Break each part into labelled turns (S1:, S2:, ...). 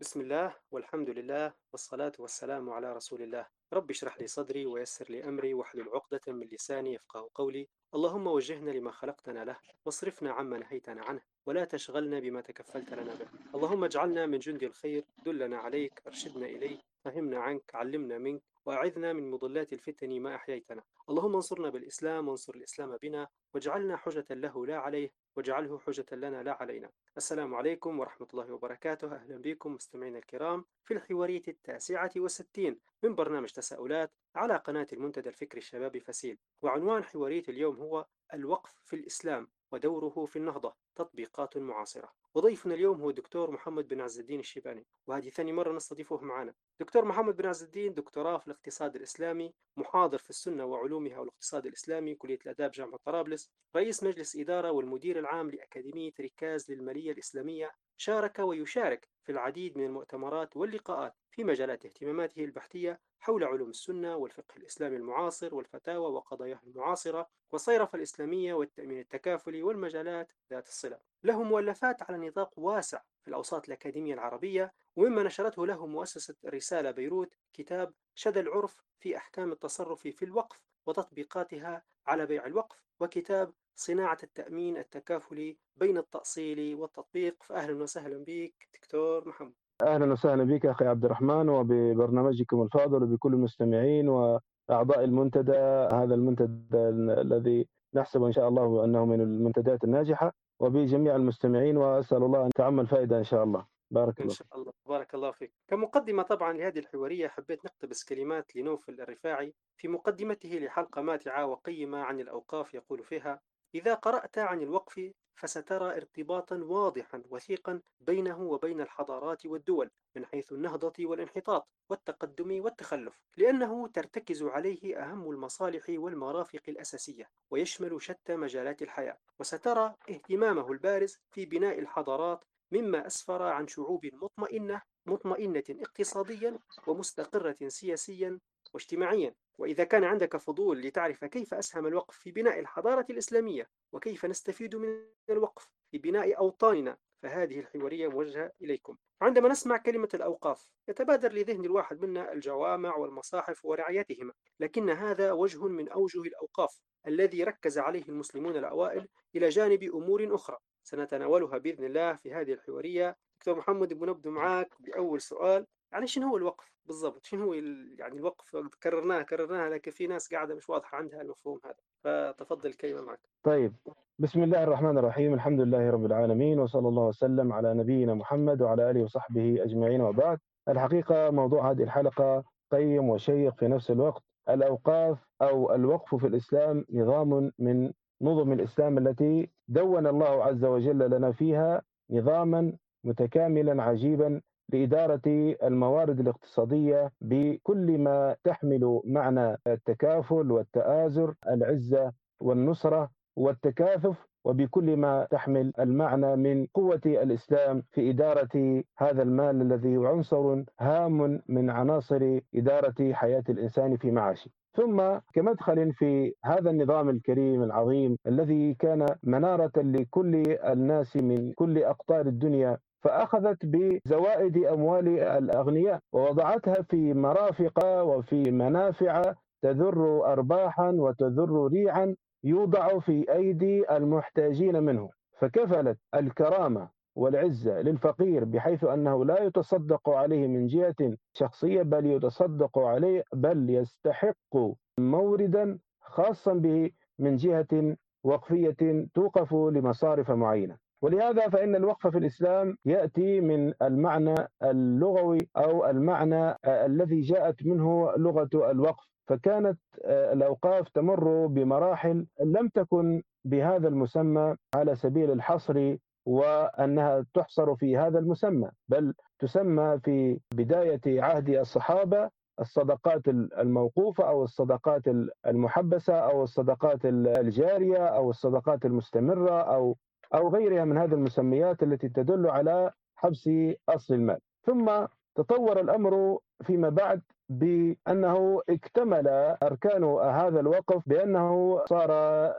S1: بسم الله والحمد لله والصلاة والسلام على رسول الله. رب اشرح لي صدري ويسر لي أمري واحلل عقدة من لساني يفقه قولي. اللهم وجهنا لما خلقتنا له واصرفنا عما نهيتنا عنه ولا تشغلنا بما تكفلت لنا به. اللهم اجعلنا من جند الخير دلنا عليك أرشدنا إليك فهمنا عنك علمنا منك وأعذنا من مضلات الفتن ما أحييتنا. اللهم انصرنا بالإسلام وانصر الإسلام بنا واجعلنا حجة له لا عليه واجعله حجة لنا لا علينا. السلام عليكم ورحمة الله وبركاته. أهلا بكم مستمعينا الكرام في الحوارية التاسعة والستين من برنامج تساؤلات على قناة المنتدى الفكري الشبابي فسيل. وعنوان حوارية اليوم هو الوقف في الإسلام ودوره في النهضة تطبيقات معاصرة. وضيفنا اليوم هو الدكتور محمد بن عز الدين الشيباني وهذه ثاني مرة نستضيفه معنا. دكتور محمد بن عز الدين دكتوراه في الاقتصاد الإسلامي محاضر في السنة وعلومها والاقتصاد الإسلامي كلية الآداب جامعة طرابلس رئيس مجلس إدارة والمدير العام لأكاديمية ركاز للمالية الإسلامية شارك ويشارك في العديد من المؤتمرات واللقاءات في مجالات اهتماماته البحثية حول علوم السنة والفقه الإسلامي المعاصر والفتاوى وقضاياه المعاصرة والصيرفة الإسلامية والتأمين التكافلي والمجالات ذات الصلة. له مؤلفات على نطاق واسع في الأوساط الأكاديمية العربية ومما نشرته له مؤسسة رسالة بيروت كتاب شد العرف في أحكام التصرف في الوقف وتطبيقاتها على بيع الوقف وكتاب صناعة التأمين التكافلي بين التأصيل والتطبيق. فأهلا وسهلا بك دكتور محمد.
S2: أهلا وسهلا بك أخي عبد الرحمن وببرنامجكم الفاضل وبكل المستمعين وأعضاء المنتدى. هذا المنتدى الذي نحسب إن شاء الله أنه من المنتديات الناجحة. وبجميع المستمعين وأسأل الله أن تعمل فائدة إن شاء الله. بارك
S1: إن
S2: الله
S1: شاء الله. بارك الله فيك. كمقدمة طبعا لهذه الحوارية حبيت نقتبس كلمات لنوفل الرفاعي في مقدمته لحلقة ماتعة وقيمة عن الأوقاف يقول فيها إذا قرأت عن الوقف فسترى ارتباطا واضحا وثيقا بينه وبين الحضارات والدول من حيث النهضة والانحطاط والتقدم والتخلف لأنه ترتكز عليه أهم المصالح والمرافق الأساسية ويشمل شتى مجالات الحياة. وسترى اهتمامه البارز في بناء الحضارات مما أسفر عن شعوب مطمئنة مطمئنة اقتصاديا ومستقرة سياسيا واجتماعيا وإذا كان عندك فضول لتعرف كيف أسهم الوقف في بناء الحضارة الإسلامية وكيف نستفيد من الوقف في بناء أوطاننا فهذه الحوارية موجهة إليكم. عندما نسمع كلمة الأوقاف يتبادر لذهن الواحد منا الجوامع والمصاحف ورعايتهما لكن هذا وجه من أوجه الأوقاف الذي ركز عليه المسلمون الأوائل إلى جانب أمور أخرى. سنتناولها بإذن الله في هذه الحوارية. دكتور محمد بنبدأ معك بأول سؤال. يعني شنو هو الوقف بالضبط؟ شنو هو يعني الوقف كررناها كررناها لكن في ناس قاعدة مش واضحة عندها المفهوم هذا. فتفضل الكلمة معك.
S2: طيب بسم الله الرحمن الرحيم. الحمد لله رب العالمين وصلى الله وسلم على نبينا محمد وعلى آله وصحبه أجمعين وبعد. الحقيقة موضوع هذه الحلقة قيم وشيق في نفس الوقت. الأوقاف أو الوقف في الإسلام نظام من نظم الإسلام التي دون الله عز وجل لنا فيها نظاما متكاملا عجيبا لاداره الموارد الاقتصادية بكل ما تحمل معنى التكافل والتآزر العزة والنصرة والتكاثف وبكل ما تحمل المعنى من قوة الإسلام في إدارة هذا المال الذي هو عنصر هام من عناصر إدارة حياة الإنسان في معاشه. ثم كمدخل في هذا النظام الكريم العظيم الذي كان منارة لكل الناس من كل أقطار الدنيا فأخذت بزوائد أموال الأغنياء ووضعتها في مرافق وفي منافع تذر أرباحا وتذر ريعا يوضع في أيدي المحتاجين منه. فكفلت الكرامة والعزة للفقير بحيث أنه لا يتصدق عليه من جهة شخصية بل يتصدق عليه بل يستحق موردا خاصا به من جهة وقفية توقف لمصارف معينة. ولهذا فإن الوقف في الإسلام يأتي من المعنى اللغوي أو المعنى الذي جاءت منه لغة الوقف. فكانت الأوقاف تمر بمراحل لم تكن بهذا المسمى على سبيل الحصر وأنها تحصر في هذا المسمى بل تسمى في بداية عهد الصحابة الصدقات الموقوفة أو الصدقات المحبسة أو الصدقات الجارية أو الصدقات المستمرة أو أو غيرها من هذه المسميات التي تدل على حبس أصل المال. ثم تطور الأمر فيما بعد بأنه اكتمل أركان هذا الوقف بأنه صار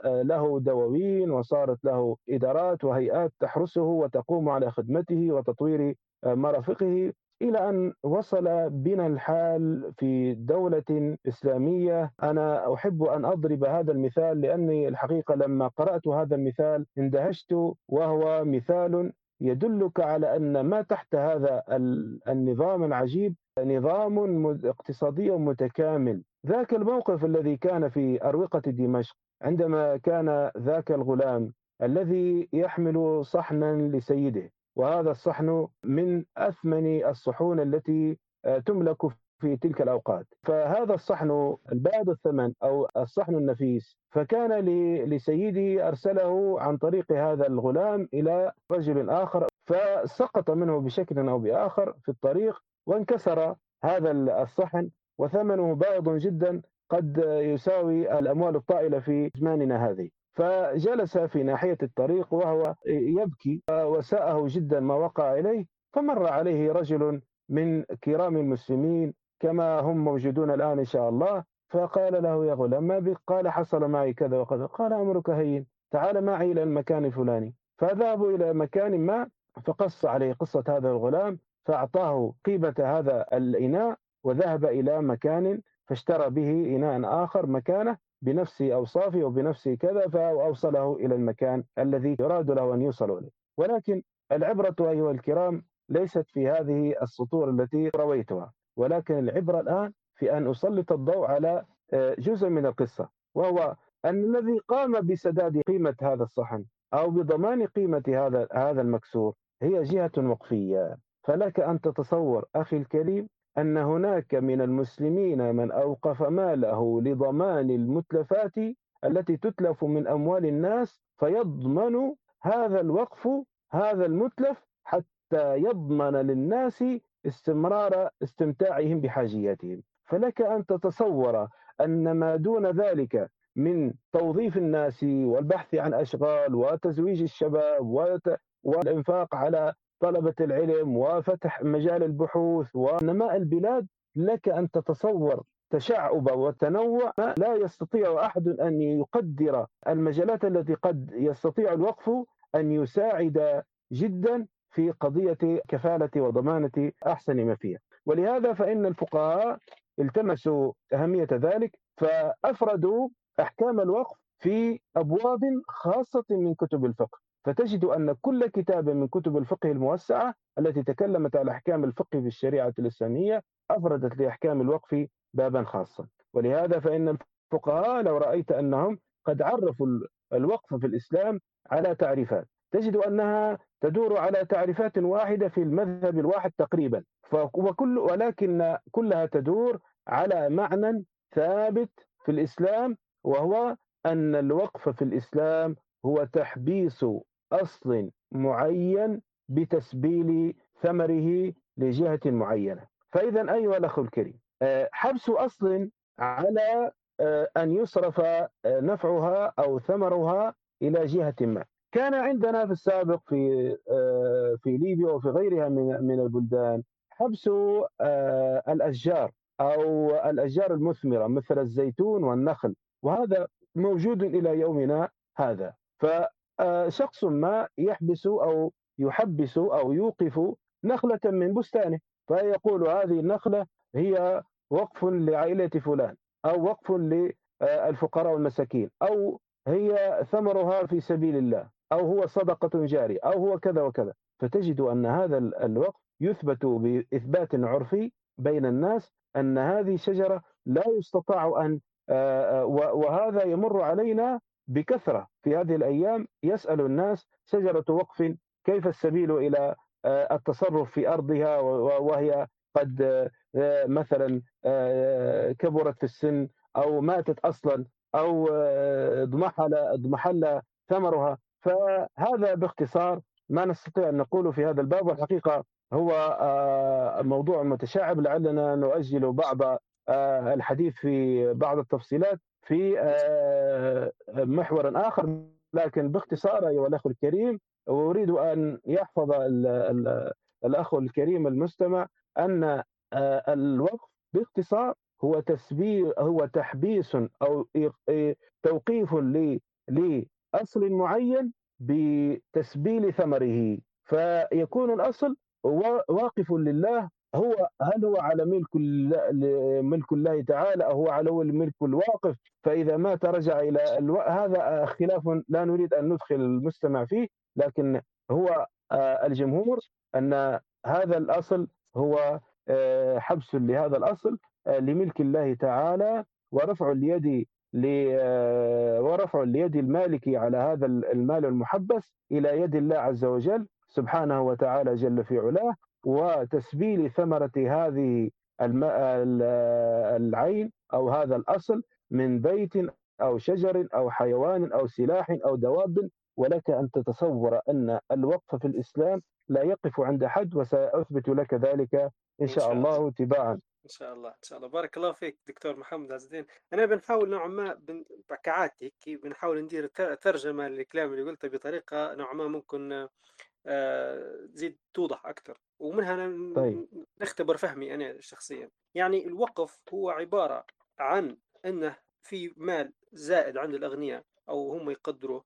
S2: له دواوين وصارت له إدارات وهيئات تحرسه وتقوم على خدمته وتطوير مرافقه. إلى أن وصل بنا الحال في دولة إسلامية. أنا أحب أن أضرب هذا المثال لأني الحقيقة لما قرأت هذا المثال اندهشت وهو مثال يدلك على أن ما تحت هذا النظام العجيب نظام اقتصادي متكامل. ذاك الموقف الذي كان في أروقة دمشق عندما كان ذاك الغلام الذي يحمل صحنا لسيده. وهذا الصحن من أثمن الصحون التي آه، تملك في تلك الأوقات. فهذا الصحن البعض الثمن أو الصحن النفيس فكان لسيدي أرسله عن طريق هذا الغلام إلى رجل آخر فسقط منه بشكل أو بآخر في الطريق وانكسر هذا الصحن وثمنه باهظ جدا قد يساوي الأموال الطائلة في زماننا هذه. فجلس في ناحية الطريق وهو يبكي وساءه جدا ما وقع إليه فمر عليه رجل من كرام المسلمين كما هم موجودون الآن إن شاء الله فقال له يا غلام ما بك؟ قال حصل معي كذا وكذا. قال أمرك هين تعال معي إلى المكان الفلاني. فذهبوا إلى مكان ما فقص عليه قصة هذا الغلام فأعطاه قيمة هذا الإناء وذهب إلى مكان فاشترى به إناء آخر مكانه بنفس أوصافه وبنفس كذا فأوصله إلى المكان الذي يراد له أن يوصل إليه. ولكن العبرة أيها الكرام ليست في هذه السطور التي رويتها ولكن العبرة الآن في أن أسلط الضوء على آه، جزء من القصة وهو أن الذي قام بسداد قيمة هذا الصحن أو بضمان قيمة هذا هذا المكسور هي جهة وقفية. فلك أن تتصور أخي الكريم أن هناك من المسلمين من أوقف ماله لضمان المتلفات التي تتلف من أموال الناس فيضمن هذا الوقف هذا المتلف حتى يضمن للناس استمرار استمتاعهم بحاجياتهم. فلك أن تتصور أن ما دون ذلك من توظيف الناس والبحث عن أشغال وتزويج الشباب والإنفاق على طلبة العلم وفتح مجال البحوث ونماء البلاد لك أن تتصور تشعب وتنوع. لا يستطيع أحد أن يقدر المجالات التي قد يستطيع الوقف أن يساعد جدا في قضية كفالة وضمانة أحسن ما فيها. ولهذا فإن الفقهاء التمسوا أهمية ذلك فأفردوا أحكام الوقف في أبواب خاصة من كتب الفقه. فتجد أن كل كتاب من كتب الفقه الموسعة التي تكلمت على أحكام الفقه في الشريعة الإسلامية أفردت لأحكام الوقف بابا خاصا. ولهذا فإن الفقهاء لو رأيت أنهم قد عرفوا الوقف في الإسلام على تعريفات تجد أنها تدور على تعريفات واحدة في المذهب الواحد تقريبا. وكل ولكن كلها تدور على معنى ثابت في الإسلام وهو أن الوقف في الإسلام هو تحبيس أصل معين بتسبيل ثمره لجهة معينة. فإذا أيها الأخ الكريم آه، حبس أصل على آه، أن يصرف آه، نفعها أو ثمرها إلى جهة ما. كان عندنا في السابق في في ليبيا وفي غيرها من من البلدان حبس الأشجار أو الأشجار المثمرة مثل الزيتون والنخل وهذا موجود إلى يومنا هذا. فشخص ما يحبس أو يحبس أو يوقف نخلة من بستانه فيقول هذه النخلة هي وقف لعائلة فلان أو وقف للفقراء والمساكين أو هي ثمرها في سبيل الله أو هو صدقة جارية أو هو كذا وكذا. فتجد أن هذا الوقف يثبت بإثبات عرفي بين الناس أن هذه شجرة لا يستطاع أن وهذا يمر علينا بكثرة في هذه الأيام يسأل الناس شجرة وقف كيف السبيل إلى التصرف في أرضها وهي قد مثلا كبرت في السن أو ماتت أصلا أو اضمحل اضمحل ثمرها. فهذا باختصار ما نستطيع أن نقوله في هذا الباب. والحقيقة هو آه، موضوع متشعب. لعلنا نؤجل بعض آه، الحديث في بعض التفصيلات. في آه، محور آخر لكن باختصار أيها الأخ الكريم أريد أن يحفظ الأخ الكريم المستمع أن الوقف باختصار هو تسبير هو تحبيس أو توقيف أصل معين بتسبيل ثمره. فيكون الأصل واقف لله هو هل هو على ملك ملك الله تعالى أو هو على ملك الواقف؟ فإذا مات رجع إلى ألو... هذا خلاف لا نريد أن ندخل المستمع فيه لكن هو آه، الجمهور أن هذا الأصل هو آه، حبس لهذا الأصل آه، لملك الله تعالى ورفع اليد ل- ورفع اليد المالك على هذا المال المحبس إلى يد الله عز وجل سبحانه وتعالى جل في علاه. وتسبيل ثمرة هذه العين أو هذا الأصل من بيت أو شجر أو حيوان أو سلاح أو دواب ولك أن تتصور أن الوقف في الإسلام لا يقف عند حد وسأثبت لك ذلك إن شاء
S1: الله
S2: تباعا.
S1: إن شاء الله إن شاء الله. بارك الله فيك دكتور محمد عز الدين أنا بنحاول نوعا ما بن... كعادتي بنحاول ندير ت- ترجمة للكلام اللي قلته بطريقة نوعا ما ممكن آه، تزيد توضح أكثر ومنها
S2: طيب.
S1: نختبر فهمي أنا شخصيا. يعني الوقف هو عبارة عن أنه في مال زائد عند الأغنياء أو هم يقدروه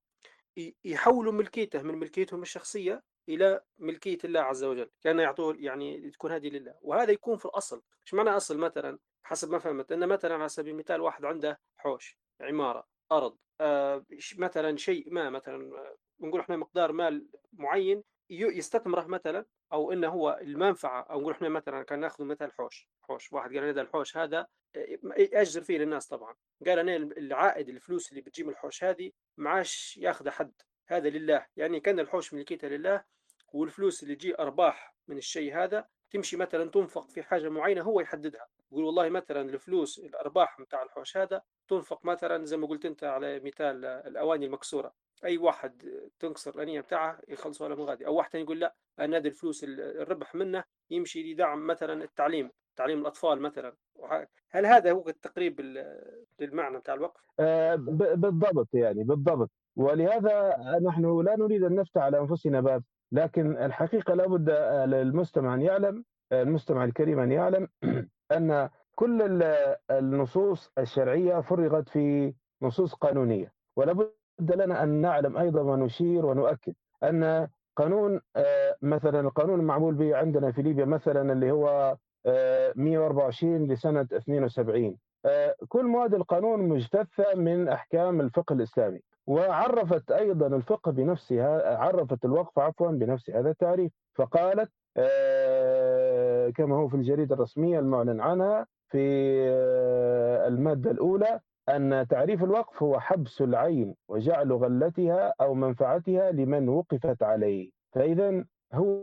S1: يحولوا ملكيته من ملكيتهم الشخصية إلى ملكية الله عز وجل. كان يعطوه يعني تكون هذه لله. وهذا يكون في الأصل. إيش معنى أصل؟ مثلا حسب ما فهمت أن مثلا على سبيل المثال واحد عنده حوش عمارة أرض آه مثلا شيء ما مثلا آه، نقول إحنا مقدار مال معين يستثمره مثلا أو انه هو المنفعة أو نقول إحنا مثلا كان ناخذ مثال حوش حوش واحد قال ده الحوش هذا آه، يأجر فيه للناس طبعا. قال أنا العائد الفلوس اللي بتجي من الحوش هذه معاش ياخذ حد هذا لله. يعني كان الحوش ملكيته لله والفلوس اللي تجي أرباح من الشيء هذا تمشي مثلا تنفق في حاجة معينة هو يحددها. يقول والله مثلا الفلوس الأرباح بتاع الحوش هذا تنفق مثلا زي ما قلت أنت على مثال الأواني المكسورة. أي واحد تنكسر الأنية بتاعه يخلصوا على مغادي. أو واحد يقول لا أنا الفلوس الربح منه يمشي لدعم مثلا التعليم تعليم الأطفال مثلا. هل هذا هو التقريب ال- للمعنى بتاع الوقف؟
S2: آه، بالضبط يعني بالضبط. ولهذا نحن لا نريد أن نفتح على أنفسنا باب لكن الحقيقة لابد للمستمع أن يعلم المستمع الكريم أن يعلم أن كل ال- النصوص الشرعية فرغت في نصوص قانونية. ولابد لنا أن نعلم أيضا ونشير ونؤكد أن قانون آه، مثلا القانون المعمول به عندنا في ليبيا مثلا اللي هو آه، 124 لسنة 72 آه، كل مواد القانون مجتثة من أحكام الفقه الإسلامي وعرفت أيضا الفقه بنفسها عرفت الوقف عفوا بنفس هذا التعريف فقالت آه، كما هو في الجريدة الرسمية المعلن عنها في آه، المادة الأولى أن تعريف الوقف هو حبس العين وجعل غلتها أو منفعتها لمن وقفت عليه. فإذا هو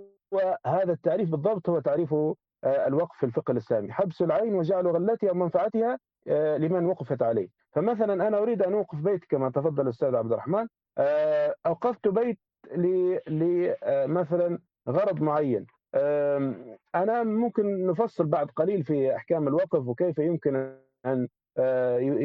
S2: هذا التعريف بالضبط هو تعريف آه، الوقف في الفقه الإسلامي. حبس العين وجعل غلتها أو منفعتها آه، لمن وقفت عليه. فمثلا أنا أريد أن أوقف بيت كما تفضل الأستاذ عبد الرحمن. آه، أوقفت بيت لمثلا غرض معين. أنا ممكن نفصل بعد قليل في أحكام الوقف وكيف يمكن أن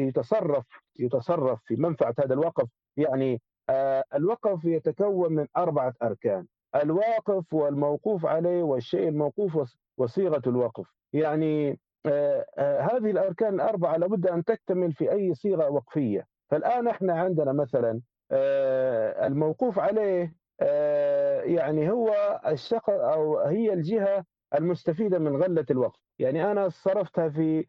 S2: يتصرف يتصرف في منفعة هذا الوقف. يعني آه، الوقف يتكون من أربعة أركان. الواقف والموقوف عليه والشيء الموقوف وص- وصيغة الوقف. يعني آه، آه، هذه الأركان الأربعة لابد أن تكتمل في أي صيغة وقفية. فالآن إحنا عندنا مثلا آه، الموقوف عليه آه، يعني هو الشخص أو هي الجهة المستفيدة من غلة الوقف. يعني أنا صرفتها في آه،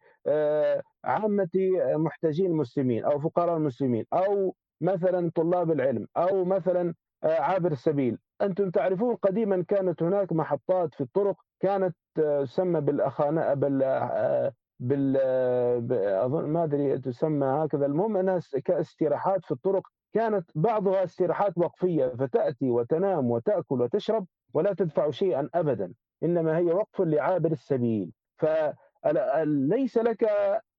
S2: عامة محتاجين المسلمين أو فقراء المسلمين أو مثلا طلاب العلم أو مثلا آه، عابر السبيل أنتم تعرفون قديما كانت هناك محطات في الطرق كانت آه، تسمى بالأخانة بال آه، بال آه، أظن ما أدري تسمى هكذا. المهم أنها كاستراحات في الطرق كانت بعضها استراحات وقفية فتأتي وتنام وتأكل وتشرب ولا تدفع شيئا أبدا إنما هي وقف لعابر السبيل. فليس لك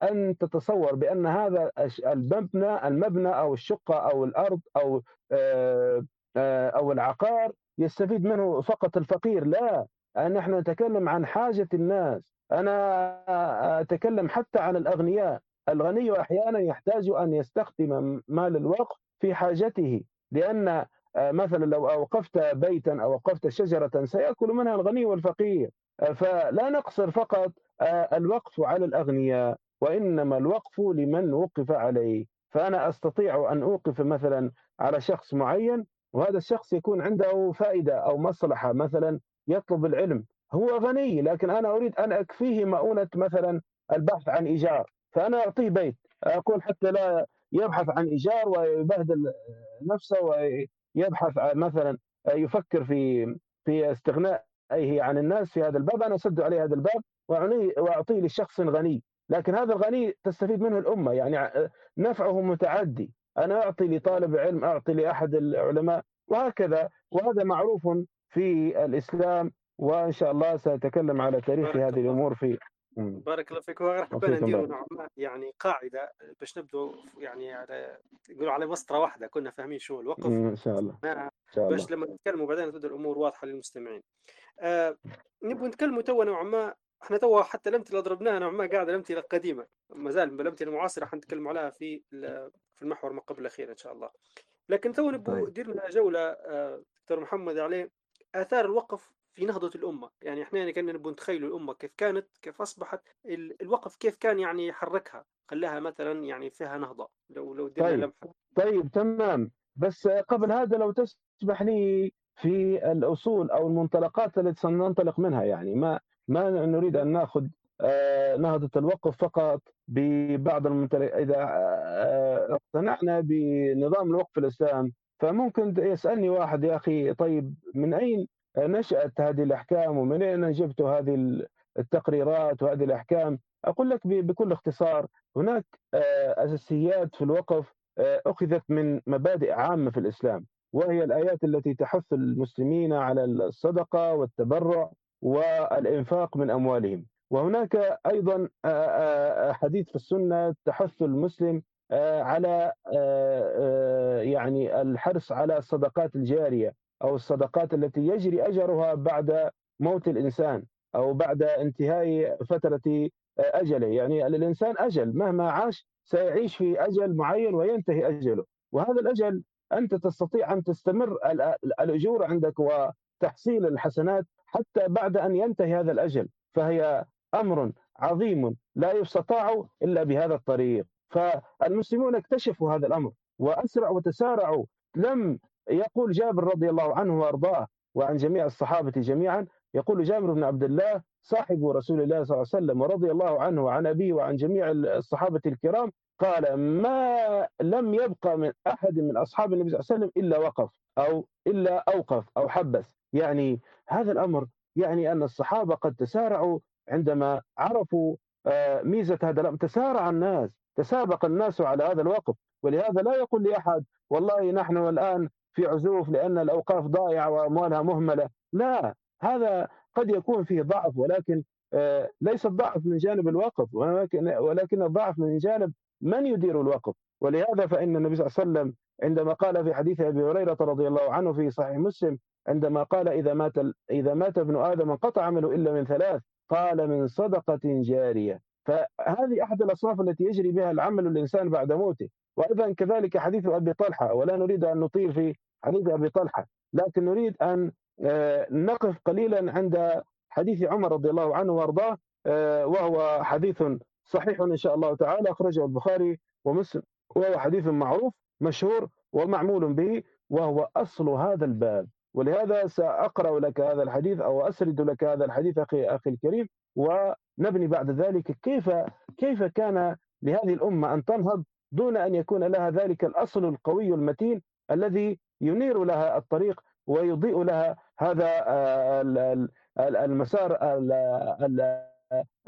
S2: أن تتصور بأن هذا المبنى المبنى أو الشقة أو الأرض أو آه، آه، أو العقار يستفيد منه فقط الفقير. لا نحن نتكلم عن حاجة الناس. أنا أتكلم حتى عن الأغنياء. الغني أحيانا يحتاج أن يستخدم مال الوقف في حاجته لأن آه، مثلا لو أوقفت بيتا أو أوقفت شجرة سيأكل منها الغني والفقير. فلا نقصر فقط الوقف على الأغنياء وإنما الوقف لمن وقف عليه. فأنا أستطيع أن أوقف مثلا على شخص معين وهذا الشخص يكون عنده فائدة أو مصلحة. مثلا يطلب العلم. هو غني لكن أنا أريد أن أكفيه مؤونة مثلا البحث عن إيجار. فأنا أعطيه بيت. أقول حتى لا يبحث عن إيجار ويبهدل نفسه ويبحث مثلا يفكر في في استغنائه عن الناس في هذا الباب. أنا أسد عليه هذا الباب. وأعطيه لشخص غني. لكن هذا الغني تستفيد منه الأمة. يعني نفعه متعدي. أنا أعطي لطالب علم أعطي لأحد العلماء وهكذا. وهذا معروف في الإسلام وإن شاء الله سأتكلم على تاريخ هذه الأمور في
S1: بارك الله فيك. وراح حبينا نديروا نوعا ما يعني قاعدة باش نبدو يعني على يقولوا على مسطره واحدة كنا فاهمين شو الوقف.
S2: إن شاء الله.
S1: إن شاء الله. باش لما نتكلموا بعدين تبدا الأمور واضحة للمستمعين. آه نبغى نتكلموا تو نوعا ما إحنا تو حتى الامثله اللي ضربناها نوعا ما قاعدة الامثله القديمه ما زال الامثله المعاصرة حنتكلم عليها في في المحور ما قبل الأخير إن شاء الله. لكن تو نبغى طيب. ندير لنا جولة آه، دكتور محمد عليه آثار الوقف في نهضة الأمة. يعني إحنا يعني كنا نبغى نتخيلوا الأمة كيف كانت كيف أصبحت الوقف كيف كان يعني حركها خلاها مثلا يعني فيها نهضة. لو لو
S2: طيب. لمحة. طيب تمام. بس قبل هذا لو تسمح لي في الأصول أو المنطلقات التي سننطلق منها يعني ما ما نريد أن نأخذ آه، نهضة الوقف فقط ببعض المنطلقات إذا آه، اقتنعنا بنظام الوقف في الإسلام. فممكن يسألني واحد يا أخي طيب من أين نشأت هذه الأحكام؟ ومن أين جبت هذه التقريرات وهذه الأحكام؟ أقول لك بكل اختصار هناك آه، أساسيات في الوقف آه، أخذت من مبادئ عامة في الإسلام وهي الآيات التي تحث المسلمين على الصدقة والتبرع. والإنفاق من أموالهم. وهناك أيضا آه، حديث في السنة تحث المسلم على يعني الحرص على الصدقات الجارية أو الصدقات التي يجري أجرها بعد موت الإنسان أو بعد انتهاء فترة أجله. يعني الإنسان أجل مهما عاش سيعيش في أجل معين وينتهي أجله. وهذا الأجل أنت تستطيع أن تستمر الأجور عندك وتحصيل الحسنات حتى بعد أن ينتهي هذا الأجل فهي أمر عظيم لا يستطاع إلا بهذا الطريق. فالمسلمون اكتشفوا هذا الأمر وأسرعوا وتسارعوا. لم يقول جابر رضي الله عنه وأرضاه وعن جميع الصحابة جميعا يقول جابر بن عبد الله صاحب رسول الله صلى الله عليه وسلم ورضي الله عنه وعن أبيه وعن جميع الصحابة الكرام قال ما لم يبقى من أحد من أصحاب النبي صلى الله عليه وسلم إلا وقف أو إلا أوقف أو حبس. يعني هذا الأمر يعني أن الصحابة قد تسارعوا عندما عرفوا آه، ميزة هذا الأمر. تسارع الناس تسابق الناس على هذا الوقف. ولهذا لا يقول لأحد والله نحن الآن في عزوف لأن الأوقاف ضائعة وأموالها مهملة. لا هذا قد يكون فيه ضعف ولكن آه، ليس الضعف من جانب الوقف ولكن ولكن الضعف من جانب من يدير الوقف. ولهذا فإن النبي صلى الله عليه وسلم عندما قال في حديث أبي هريرة رضي الله عنه في صحيح مسلم عندما قال إذا مات إذا مات ابن آدم انقطع عمله إلا من ثلاث قال من صدقة جارية. فهذه أحد الأصناف التي يجري بها العمل الإنسان بعد موته. وأيضا كذلك حديث أبي طلحة ولا نريد أن نطيل في حديث أبي طلحة لكن نريد أن آه، نقف قليلا عند حديث عمر رضي الله عنه وأرضاه آه، وهو حديث صحيح إن شاء الله تعالى أخرجه البخاري ومسلم وهو حديث معروف مشهور ومعمول به وهو أصل هذا الباب. ولهذا سأقرأ لك هذا الحديث أو أسرد لك هذا الحديث أخي أخي الكريم ونبني بعد ذلك كيف كيف كان لهذه الأمة أن تنهض دون أن يكون لها ذلك الأصل القوي المتين الذي ينير لها الطريق ويضيء لها هذا آه، المسار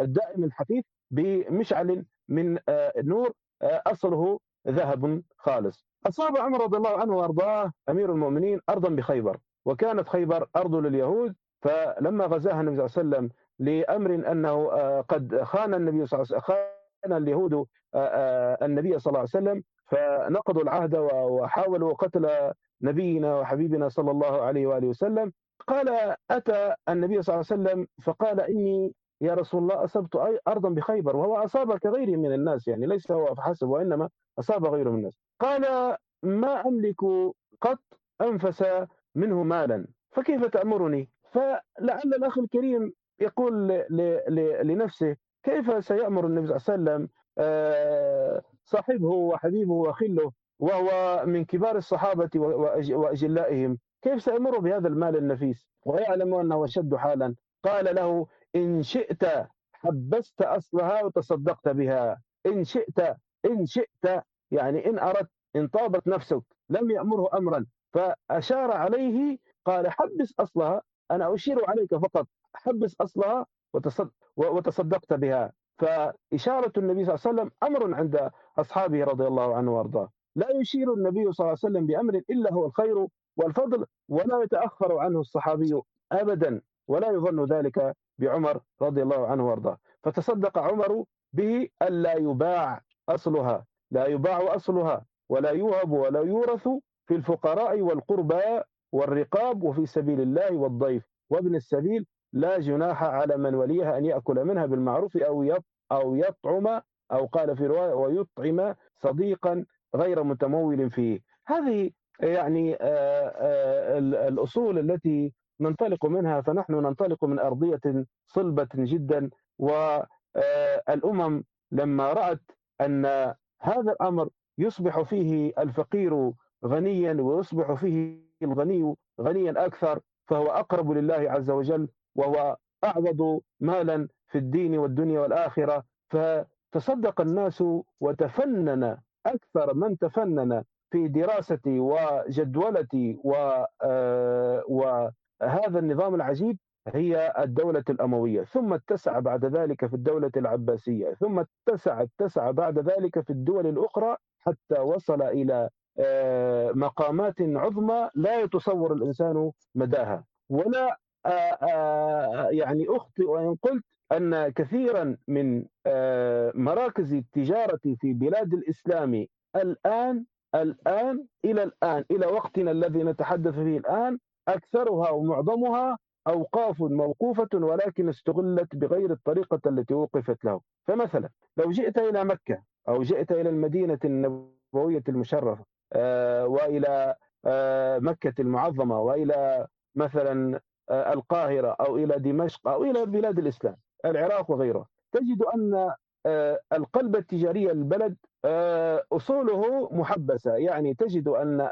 S2: الدائم الحثيث بمشعل من آه، نور آه، أصله ذهب خالص. أصاب عمر رضي الله عنه وأرضاه أمير المؤمنين أرضا بخيبر وكانت خيبر أرض لليهود فلما غزاها النبي صلى الله عليه وسلم لأمر أنه قد خان النبي صلى الله عليه وسلم خان اليهود النبي صلى الله عليه وسلم فنقضوا العهد وحاولوا قتل نبينا وحبيبنا صلى الله عليه وآله وسلم. قال أتى النبي صلى الله عليه وسلم فقال إني يا رسول الله أصبت أرضا بخيبر وهو أصاب كغيره من الناس يعني ليس هو فحسب وإنما أصاب غيره من الناس. قال ما أملك قط أنفس منه مالا فكيف تأمرني؟ فلعل الأخ الكريم يقول لنفسه كيف سيأمر النبي صلى الله عليه وسلم؟ آه، صاحبه وحبيبه وخله وهو من كبار الصحابة وأجلائهم كيف سيمر بهذا المال النفيس؟ ويعلم أنه أشد حالا. قال له إن شئت حبست أصلها وتصدقت بها. إن شئت إن شئت يعني إن أردت إن طابت نفسك لم يأمره أمرا. فأشار عليه قال حبس أصلها أنا أشير عليك فقط حبس أصلها وتصدقت بها. فإشارة النبي صلى الله عليه وسلم أمر عند أصحابه رضي الله عنه وأرضاه. لا يشير النبي صلى الله عليه وسلم بأمر إلا هو الخير والفضل ولا يتأخر عنه الصحابي أبدا ولا يظن ذلك بعمر رضي الله عنه وأرضاه. فتصدق عمر به ألا يباع أصلها. لا يباع أصلها ولا يوهب ولا يورث في الفقراء والقربى والرقاب وفي سبيل الله والضيف. وابن السبيل لا جناح على من وليها أن يأكل منها بالمعروف أو أو يطعم أو قال في رواية ويطعم صديقا غير متمول فيه. هذه يعني آه، آه، الأصول التي ننطلق منها فنحن ننطلق من أرضية صلبة جدا. والأمم لما رأت أن هذا الأمر يصبح فيه الفقير غنيا ويصبح فيه الغني غنيا أكثر فهو أقرب لله عز وجل وهو أعوض مالا في الدين والدنيا والآخرة. فتصدق الناس وتفنن أكثر من تفنن في دراستي وجدولتي آه، وهذا النظام العجيب هي الدولة الأموية. ثم اتسع بعد ذلك في الدولة العباسية ثم اتسع اتسع بعد ذلك في الدول الأخرى حتى وصل إلى مقامات عظمى لا يتصور الإنسان مداها. ولا آه، يعني أخطئ وإن قلت أن كثيرا من مراكز التجارة في بلاد الإسلام الآن الآن إلى الآن إلى وقتنا الذي نتحدث فيه الآن أكثرها ومعظمها أوقاف موقوفة ولكن استغلت بغير الطريقة التي وقفت له. فمثلا لو جئت إلى مكة أو جئت إلى المدينة النبوية المشرفة آه، وإلى آه، مكة المعظمة وإلى مثلا آه، القاهرة أو إلى دمشق أو إلى بلاد الإسلام العراق وغيرها. تجد أن القلب التجاري للبلد أصوله محبسة. يعني تجد أن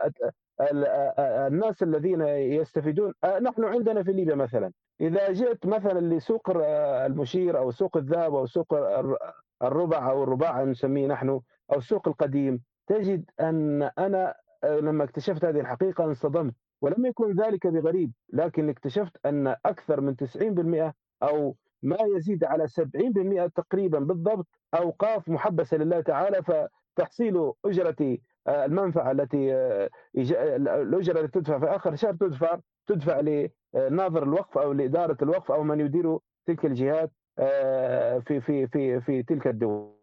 S2: الناس الذين يستفيدون نحن عندنا في ليبيا مثلا. إذا جئت مثلا لسوق المشير أو سوق الذهب أو سوق الربع أو الرباع نسميه نحن أو السوق القديم تجد أن أنا لما اكتشفت هذه الحقيقة انصدمت ولم يكن ذلك بغريب لكن اكتشفت أن أكثر من 90% أو ما يزيد على 70% تقريبا بالضبط أوقاف محبسة لله تعالى فتحصيل أجرة آه، المنفعة التي آه، الأجرة التي تدفع في آخر شهر تدفع تدفع لناظر الوقف أو لإدارة الوقف أو من يدير تلك الجهات آه، في في في في تلك الدول.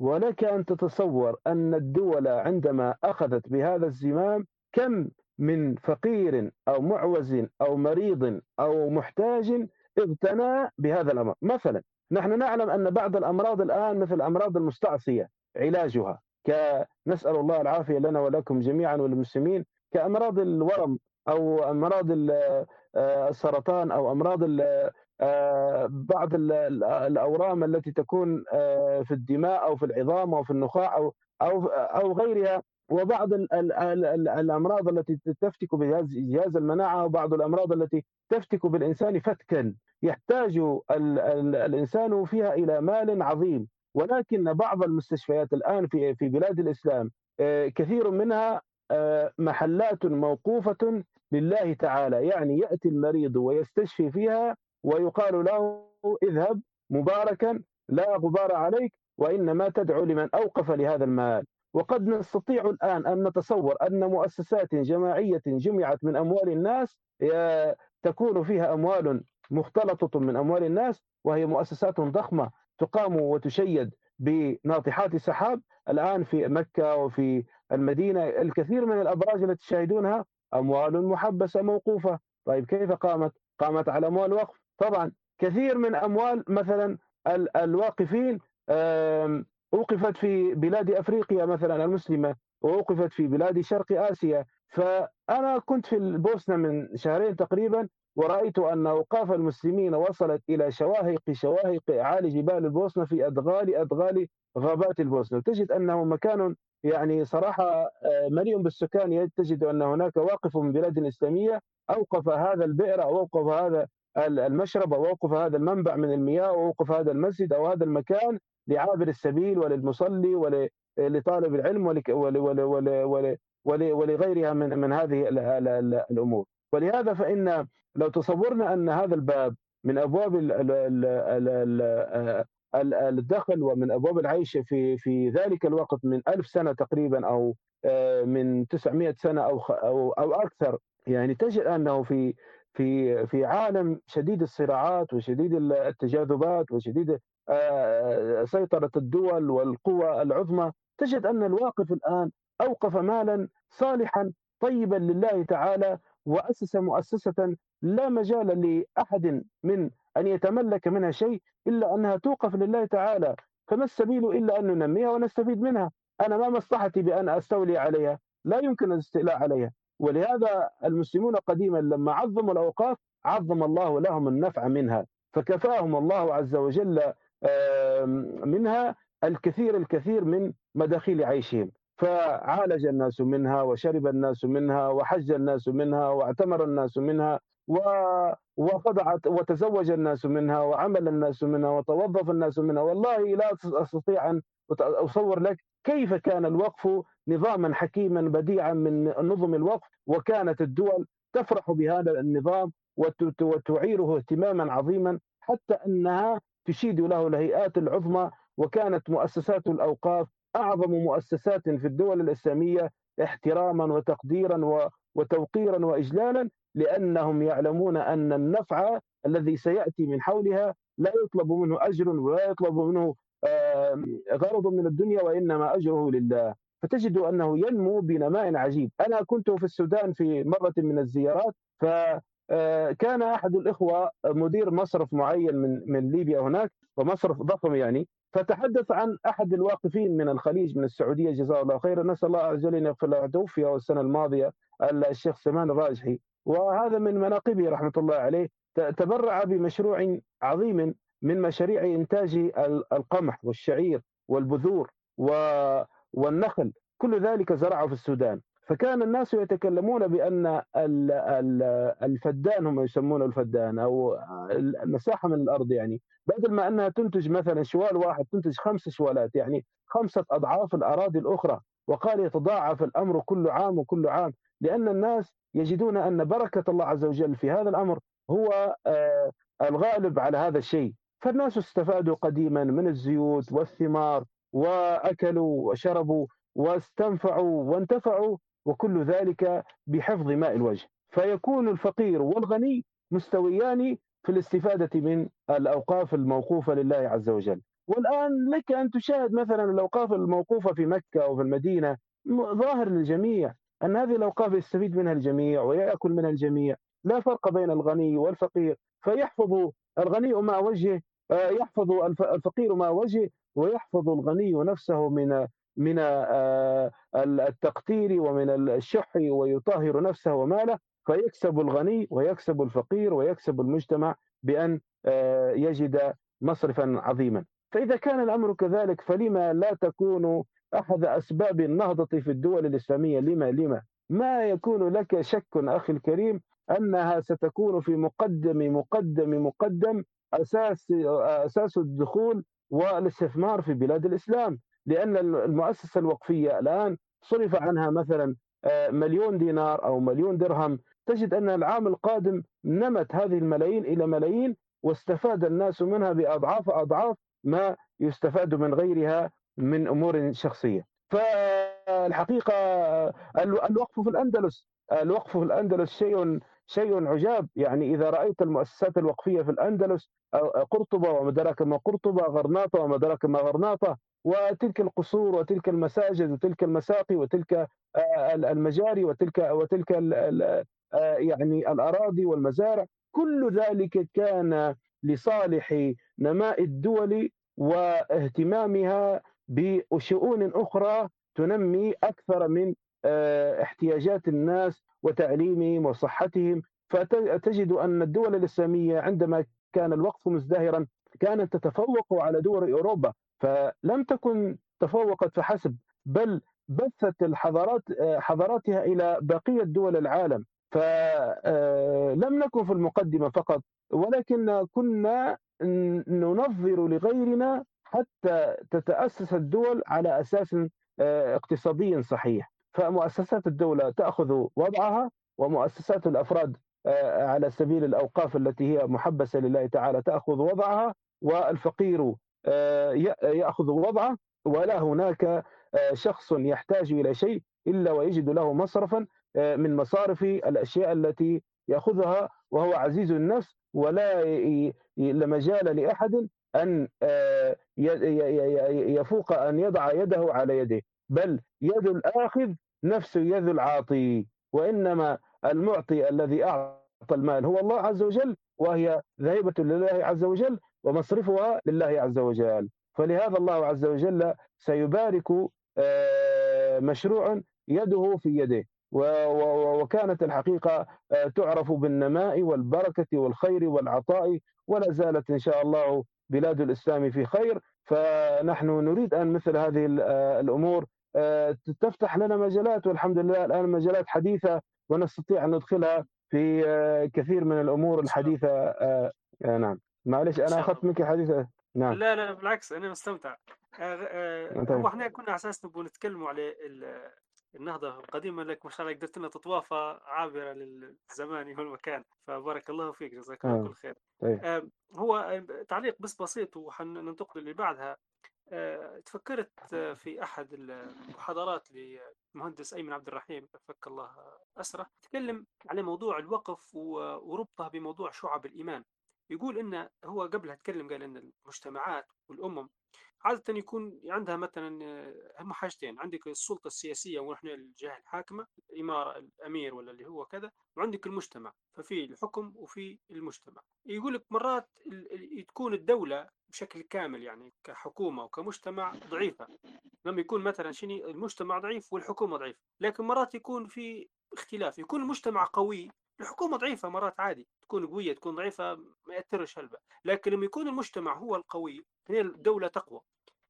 S2: ولك أن تتصور أن الدول عندما أخذت بهذا الزمام كم من فقير أو معوز أو مريض أو محتاج اغتنى بهذا الأمر. مثلا نحن نعلم أن بعض الأمراض الآن مثل الأمراض المستعصية علاجها كنسأل الله العافية لنا ولكم جميعا وللمسلمين كأمراض الورم أو أمراض آه، السرطان أو أمراض بعض الأورام التي تكون آه، في الدماء أو في العظام أو في النخاع أو أو أو غيرها وبعض الأمراض التي تفتك بجهاز المناعة وبعض الأمراض التي تفتك بالإنسان فتكا. يحتاج الإنسان فيها إلى مال عظيم. ولكن بعض المستشفيات الآن في في بلاد الإسلام آه، كثير منها آه، محلات موقوفة لله تعالى. يعني يأتي المريض ويستشفي فيها ويقال له اذهب مباركا لا غبار عليك وإنما تدعو لمن أوقف لهذا المال. وقد نستطيع الآن أن نتصور أن مؤسسات جماعية جمعت من أموال الناس تكون فيها أموال مختلطة من أموال الناس وهي مؤسسات ضخمة تقام وتشيد بناطحات سحاب. الآن في مكة وفي المدينة الكثير من الأبراج التي تشاهدونها أموال محبسة موقوفة. طيب كيف قامت؟ قامت على أموال وقف. طبعا كثير من أموال مثلا الواقفين أوقفت في بلاد أفريقيا مثلا المسلمة وأوقفت في بلاد شرق آسيا. فأنا كنت في البوسنة من شهرين تقريبا ورأيت أن أوقاف المسلمين وصلت إلى شواهق شواهق أعالي جبال البوسنة في أدغال أدغال غابات البوسنة. تجد أنه مكان يعني صراحة آه، مليء بالسكان. تجد أن هناك واقف من بلاد إسلامية أوقف هذا البئر أو أوقف هذا المشرب أو أوقف هذا المنبع من المياه أو أوقف هذا المسجد أو هذا المكان لعابر السبيل وللمصلي ولطالب العلم ولغيرها من من هذه الأمور. ولهذا فإن لو تصورنا أن هذا الباب من أبواب الدخل ومن أبواب العيش في في ذلك الوقت من ألف سنة تقريبا أو آه، من 900 سنة أو أو أكثر يعني تجد أنه في في في عالم شديد الصراعات وشديد التجاذبات وشديد آه، سيطرة الدول والقوى العظمى تجد أن الواقف الآن أوقف مالا صالحا طيبا لله تعالى وأسس مؤسسة لا مجال لأحد من أن يتملك منها شيء إلا أنها توقف لله تعالى. فما السبيل إلا أن ننميها ونستفيد منها؟ أنا ما مصلحتي بأن أستولي عليها. لا يمكن الاستيلاء عليها. ولهذا المسلمون قديما لما عظموا الأوقاف عظم الله لهم النفع منها فكفاهم الله عز وجل منها الكثير الكثير من مداخيل عيشهم. فعالج الناس منها وشرب الناس منها وحج الناس منها واعتمر الناس منها وخضعت وتزوج الناس منها وعمل الناس منها وتوظف الناس منها. والله لا أستطيع أن أصور لك كيف كان الوقف نظاما حكيما بديعا من نظم الوقف وكانت الدول تفرح بهذا النظام وتعيره اهتماما عظيما حتى أنها تشيد له الهيئات العظمى وكانت مؤسسات الأوقاف أعظم مؤسسات في الدول الإسلامية احتراما وتقديرا وتوقيرا وإجلالا لأنهم يعلمون أن النفع الذي سيأتي من حولها لا يطلب منه أجر ولا يطلب منه غرض من الدنيا وإنما أجره لله. فتجد أنه ينمو بنماء عجيب. أنا كنت في السودان في مرة من الزيارات فكان أحد الإخوة مدير مصرف معين من من ليبيا هناك ومصرف ضخم يعني فتحدث عن أحد الواقفين من الخليج من السعودية جزاه الله خيرا نسأل الله عز وجل أن يغفر له. توفي السنة الماضية الشيخ سمان الراجحي. وهذا من مناقبه رحمة الله عليه. تبرع بمشروع عظيم من مشاريع إنتاج القمح والشعير والبذور والنخل كل ذلك زرعه في السودان. فكان الناس يتكلمون بأن الفدان هم يسمونه الفدان أو المساحة من الأرض يعني. بدل ما أنها تنتج مثلا شوال واحد تنتج خمس شوالات يعني خمسة أضعاف الأراضي الأخرى. وقال يتضاعف الأمر كل عام وكل عام لأن الناس يجدون أن بركة الله عز وجل في هذا الأمر هو آه، الغالب على هذا الشيء. فالناس استفادوا قديما من الزيوت والثمار وأكلوا وشربوا واستنفعوا وانتفعوا وكل ذلك بحفظ ماء الوجه. فيكون الفقير والغني مستويان في الاستفادة من الأوقاف الموقوفة لله عز وجل. والآن لك أن تشاهد مثلا الأوقاف الموقوفة في مكة أو في المدينة. ظاهر للجميع أن هذه الأوقاف يستفيد منها الجميع ويأكل منها الجميع. لا فرق بين الغني والفقير. فيحفظ الغني ما وجهه آه، يحفظ الفقير ما وجهه ويحفظ الغني نفسه من من آه، التقتير ومن الشح ويطهر نفسه وماله فيكسب الغني ويكسب الفقير ويكسب المجتمع بأن آه، يجد مصرفا عظيما. فإذا كان الأمر كذلك فلما لا تكون أحد أسباب النهضة في الدول الإسلامية لما لما؟ ما يكون لك شك أخي الكريم أنها ستكون في مقدم مقدم مقدم أساس أساس الدخول والاستثمار في بلاد الإسلام لأن المؤسسة الوقفية الآن صرف عنها مثلا آه، مليون دينار أو مليون درهم. تجد أن العام القادم نمت هذه الملايين إلى ملايين واستفاد الناس منها بأضعاف أضعاف ما يستفاد من غيرها من أمور شخصية. فالحقيقة الوقف في الأندلس الوقف في الأندلس شيء شيء عجاب. يعني إذا رأيت المؤسسات الوقفية في الأندلس قرطبة وما أدراك ما قرطبة غرناطة وما أدراك ما غرناطة وتلك القصور وتلك المساجد وتلك المساقي وتلك آه، المجاري وتلك وتلك آه، يعني الأراضي والمزارع كل ذلك كان لصالح نماء الدول واهتمامها بشؤون أخرى تنمي أكثر من آه، احتياجات الناس وتعليمهم وصحتهم فتجد أن الدول الإسلامية عندما كان الوقف مزدهرا كانت تتفوق على دول أوروبا فلم تكن تفوقت فحسب بل بثت الحضارات آه، حضاراتها إلى بقية دول العالم. فلم نكن في المقدمة فقط ولكن كنا ننظر لغيرنا حتى تتأسس الدول على أساس اقتصادي صحيح. فمؤسسات الدولة تأخذ وضعها ومؤسسات الأفراد على سبيل الأوقاف التي هي محبسة لله تعالى تأخذ وضعها والفقير يأخذ وضعه ولا هناك شخص يحتاج إلى شيء إلا ويجد له مصرفا من مصارف الأشياء التي يأخذها وهو عزيز النفس ولا مجال لأحد أن يفوق أن يضع يده على يده. بل يد الآخذ نفس يد العاطي وإنما المعطي الذي أعطى المال هو الله عز وجل وهي ذهيبة لله عز وجل ومصرفها لله عز وجل. فلهذا الله عز وجل سيبارك مشروع يده في يده. وكانت الحقيقة تعرف بالنماء والبركة والخير والعطاء ولا زالت إن شاء الله بلاد الإسلام في خير. فنحن نريد أن مثل هذه الأمور تفتح لنا مجالات والحمد لله الآن مجالات حديثة ونستطيع أن ندخلها في كثير من الأمور الحديثة نعم. معلش أنا أخذت منك حديثة. نعم.
S1: لا لا بالعكس أنا مستمتع. آه، آه،. هو إحنا كنا على أساس نبغى نتكلموا على ال- النهضة القديمة لك ما شاء الله قدرت لنا تطوافه عابرة للزمان والمكان فبارك الله فيك جزاك الله
S2: آه.
S1: كل خير.
S2: طيب.
S1: آه، هو آه، تعليق بس بسيط وحننتقل اللي بعدها آه، تفكرت آه، في أحد المحاضرات للمهندس أيمن عبد الرحيم فك الله أسره تكلم على موضوع الوقف وربطه بموضوع شعب الإيمان. يقول إن هو قبلها تكلم قال إن المجتمعات والأمم عادة يكون عندها مثلا آه، هم حاجتين عندك السلطة السياسية ونحن الجهة الحاكمة الإمارة الأمير ولا اللي هو كذا وعندك المجتمع ففي الحكم وفي المجتمع. يقول لك مرات تكون الدولة بشكل كامل يعني كحكومة وكمجتمع ضعيفة. لما يكون مثلا شنو المجتمع ضعيف والحكومة ضعيفة. لكن مرات يكون في اختلاف يكون المجتمع قوي الحكومة ضعيفة مرات عادي. تكون قوية تكون ضعيفة ما يأثرش هلبة لكن لما يكون المجتمع هو القوي هي الدولة تقوى.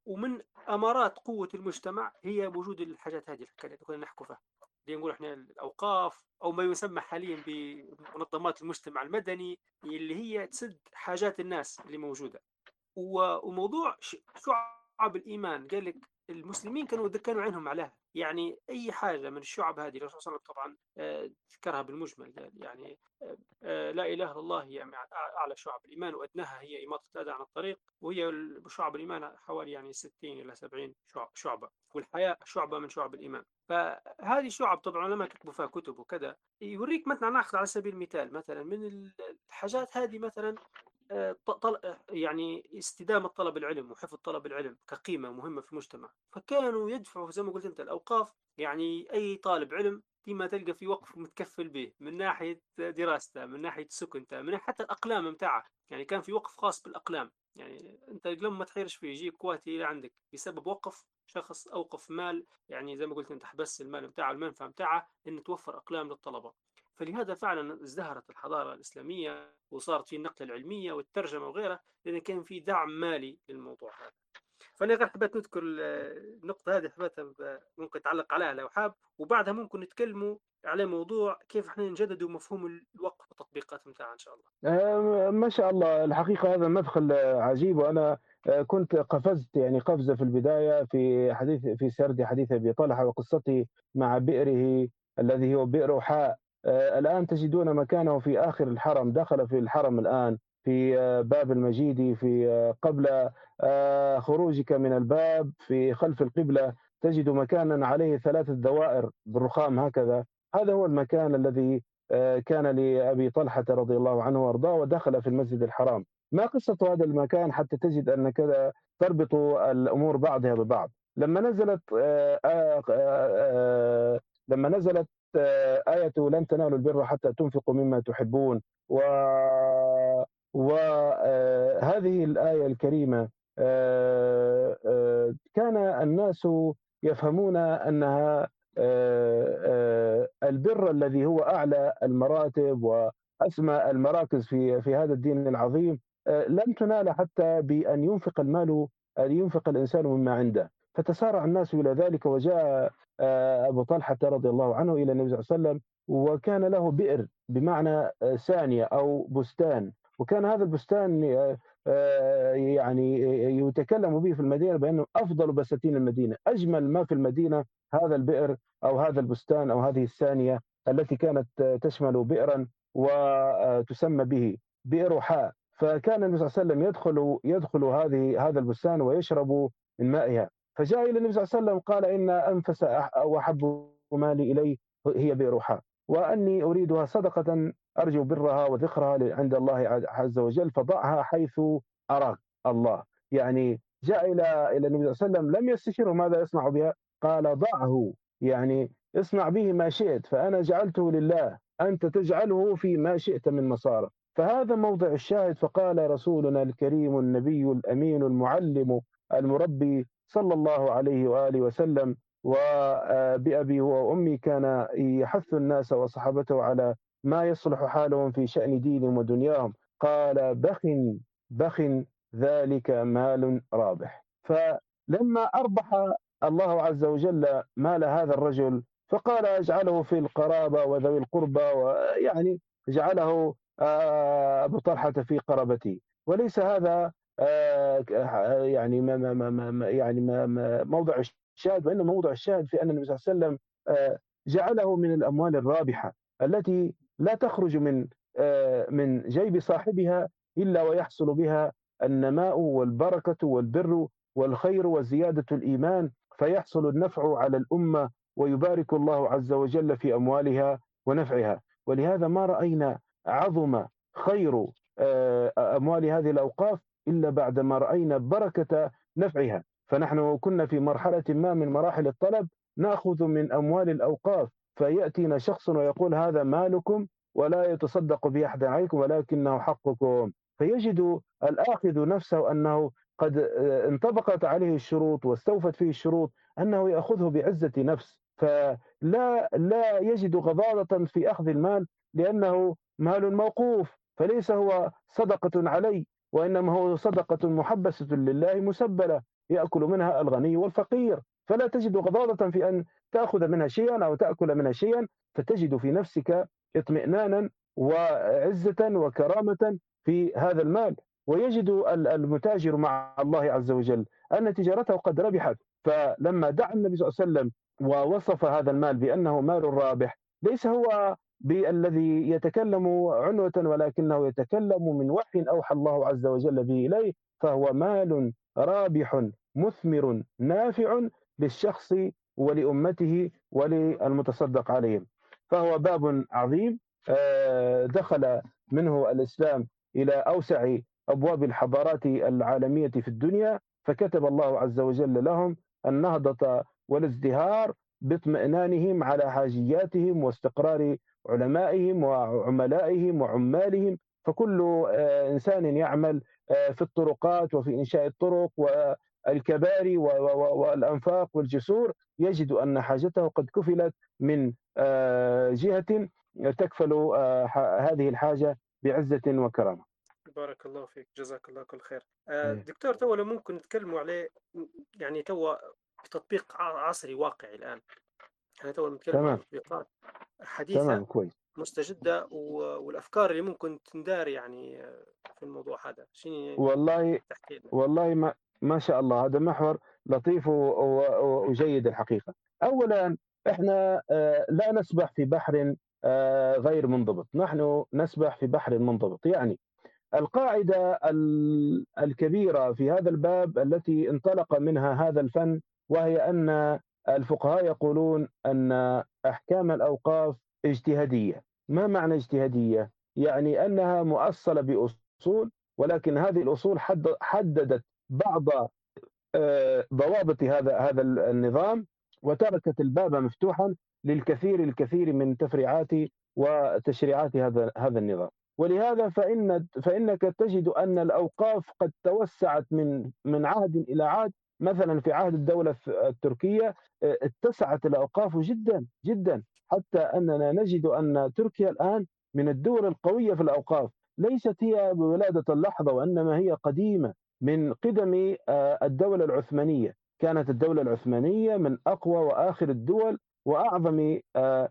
S1: ومن أمارات قوة المجتمع هي وجود الحاجات هذه اللي كنا نحكوا فيها. اللي نقول إحنا الأوقاف أو ما يسمى حاليا بمنظمات المجتمع المدني اللي هي تسد حاجات الناس اللي موجودة. وموضوع شعب الإيمان. قال لك المسلمين كانوا كانوا عينهم عليها. يعني أي حاجة من الشعب هذه الرسول صلى الله عليه وسلم طبعا آه، ذكرها بالمجمل يعني آه، آه، لا إله إلا الله هي مع- أعلى شعب الإيمان وأدناها هي إماطة الأذى عن الطريق وهي شعب الإيمان حوالي يعني 60 إلى 70 شع- شعبة والحياة شعبة من شعب الإيمان. فهذه شعب طبعا لما كتبوا فيها كتب وكذا يوريك مثلا ناخذ على سبيل المثال مثلا من الحاجات هذه مثلا يعني استدامة طلب العلم وحفظ طلب العلم كقيمة مهمة في المجتمع فكانوا يدفعوا زي ما قلت أنت الأوقاف يعني أي طالب علم ديما تلقى في وقف متكفل به من ناحية دراسته من ناحية سكنته من حتى الأقلام متاعه. يعني كان في وقف خاص بالأقلام. يعني أنت لما تحيرش فيه يجيك كواتي عندك بسبب وقف شخص أوقف مال. يعني زي ما قلت أنت حبس المال متاعه المنفعة متاعه إنه توفر أقلام للطلبة. فلهذا فعلا ازدهرت الحضارة الإسلامية وصارت في النقلة العلمية والترجمة وغيرها لأن كان في دعم مالي للموضوع هذا. فأنا غير حبيت نذكر ال- النقطة هذه حبيت ب- ممكن تعلق عليها لو حاب وبعدها ممكن نتكلموا على موضوع كيف إحنا نجددوا مفهوم الوقف والتطبيقات متاعها إن شاء الله.
S2: آه، ما شاء الله. الحقيقة هذا مدخل عجيب وأنا آه، كنت قفزت يعني قفزة في البداية في حديث في سرد حديث أبي طلحة وقصته مع بئره الذي هو بئر حاء. الآن تجدون مكانه في آخر الحرم دخل في الحرم الآن في آه، باب المجيد في آه، قبل آه، خروجك من الباب في خلف القبلة تجد مكانا عليه ثلاثة دوائر بالرخام هكذا. هذا هو المكان الذي آه، كان لأبي طلحة رضي الله عنه وأرضاه ودخل في المسجد الحرام. ما قصة هذا المكان حتى تجد أن كذا تربط الأمور بعضها ببعض؟ لما نزلت آه، آه، آه، لما نزلت آه، آية لن تنالوا البر حتى تنفقوا مما تحبون. و وهذه الآية الكريمة آه، آه، كان الناس يفهمون أنها آه، آه، البر الذي هو أعلى المراتب وأسمى المراكز في في هذا الدين العظيم آه، لن تنال حتى بأن ينفق المال أن ينفق الإنسان مما عنده. فتسارع الناس إلى ذلك وجاء آه، أبو طلحة رضي الله عنه إلى النبي صلى الله عليه وسلم وكان له بئر بمعنى آه، سانية أو بستان. وكان هذا البستان آه، يعني يتكلم به في المدينة بأنه أفضل بساتين المدينة أجمل ما في المدينة هذا البئر أو هذا البستان أو هذه السانية التي كانت تشمل بئرا وتسمى به بئر حاء. فكان النبي صلى الله عليه وسلم يدخل يدخل هذه هذا البستان ويشرب من مائها. فجاء إلى النبي صلى الله عليه وسلم قال إن أنفس واحب مالي إلي هي بئر حاء وأني أريدها صدقة أرجو برها وذكرها عند الله عز وجل فضعها حيث أراك الله. يعني جاء إلى إلى النبي صلى الله عليه وسلم لم يستشره ماذا يصنع بها؟ قال ضعه. يعني اصنع به ما شئت فأنا جعلته لله أنت تجعله في ما شئت من مصارف. فهذا موضع الشاهد فقال رسولنا الكريم النبي الأمين المعلم المربي صلى الله عليه وآله وسلم وبأبي وأمي كان يحث الناس وصحابته على ما يصلح حالهم في شأن دينهم ودنياهم. قال بخ بخ ذلك مال رابح. فلما أربح الله عز وجل مال هذا الرجل فقال أجعله في القرابة وذوي القربى ويعني جعله آه، أبو طلحة في قرابتي. وليس هذا آه، يعني ما ما ما يعني ما موضع الشاهد وإنما موضع الشاهد في أن النبي صلى الله عليه وسلم آه، جعله من الأموال الرابحة التي لا تخرج من آه، من جيب صاحبها إلا ويحصل بها النماء والبركة والبر والخير وزيادة الإيمان فيحصل النفع على الأمة ويبارك الله عز وجل في أموالها ونفعها. ولهذا ما رأينا عظم خير آه، أموال هذه الأوقاف إلا بعدما رأينا بركة نفعها. فنحن كنا في مرحلة ما من مراحل الطلب نأخذ من أموال الأوقاف فيأتينا شخص ويقول هذا مالكم ولا يتصدق به أحد عليكم ولكنه حقكم. فيجد الآخذ نفسه أنه قد انطبقت عليه الشروط واستوفت فيه الشروط أنه يأخذه بعزة نفس. فلا لا يجد غضاضة في أخذ المال لأنه مال موقوف فليس هو صدقة علي. وإنما هو صدقة محبسة لله مسبلة يأكل منها الغني والفقير. فلا تجد غضاضة في أن تأخذ منها شيئا أو تأكل منها شيئا فتجد في نفسك اطمئنانا وعزة وكرامة في هذا المال. ويجد المتاجر مع الله عز وجل أن تجارته قد ربحت. فلما دعا النبي صلى الله عليه وسلم ووصف هذا المال بأنه مال رابح ليس هو بالذي يتكلم عنوة ولكنه يتكلم من وحي أوحى الله عز وجل به إليه فهو مال رابح مثمر نافع للشخص ولأمته وللمتصدق عليهم. فهو باب عظيم آه، دخل منه الإسلام إلى أوسع أبواب الحضارات العالمية في الدنيا فكتب الله عز وجل لهم النهضة والازدهار باطمئنانهم على حاجياتهم واستقرار علمائهم وعملائهم وعمالهم فكل آه، إنسان يعمل آه، في الطرقات وفي إنشاء الطرق والكباري والأنفاق والجسور يجد أن حاجته قد كفلت من آه، جهة تكفل هذه الحاجة بعزة وكرامة.
S1: بارك الله فيك جزاك الله كل خير. دكتور تو لو ممكن نتكلموا عليه يعني تو تطبيق عصري واقعي الآن. إحنا تو نتكلم عن تطبيقات حديثة تمام كويس. مستجدة والأفكار اللي ممكن تندار يعني في الموضوع هذا.
S2: شنو والله والله ما ما شاء الله هذا محور لطيف وجيد الحقيقة. أولا إحنا آه، لا نسبح في بحر آه، غير منضبط. نحن نسبح في بحر منضبط. يعني القاعدة الكبيرة في هذا الباب التي انطلق منها هذا الفن وهي أن الفقهاء يقولون أن أحكام الأوقاف اجتهادية ما معنى اجتهادية؟ يعني أنها مؤصلة بأصول ولكن هذه الأصول حددت بعض آه، ضوابط هذا هذا النظام وتركت الباب مفتوحا للكثير الكثير من تفريعات وتشريعات هذا هذا النظام ولهذا فإن فإنك تجد أن الأوقاف قد توسعت من من عهد إلى عهد مثلا في عهد الدولة التركية آه، اتسعت الأوقاف جدا جدا حتى أننا نجد أن تركيا الآن من الدول القوية في الأوقاف. ليست هي بولادة اللحظة وإنما هي قديمة من قدم آه، الدولة العثمانية. كانت الدولة العثمانية من أقوى وآخر الدول وأعظم آه،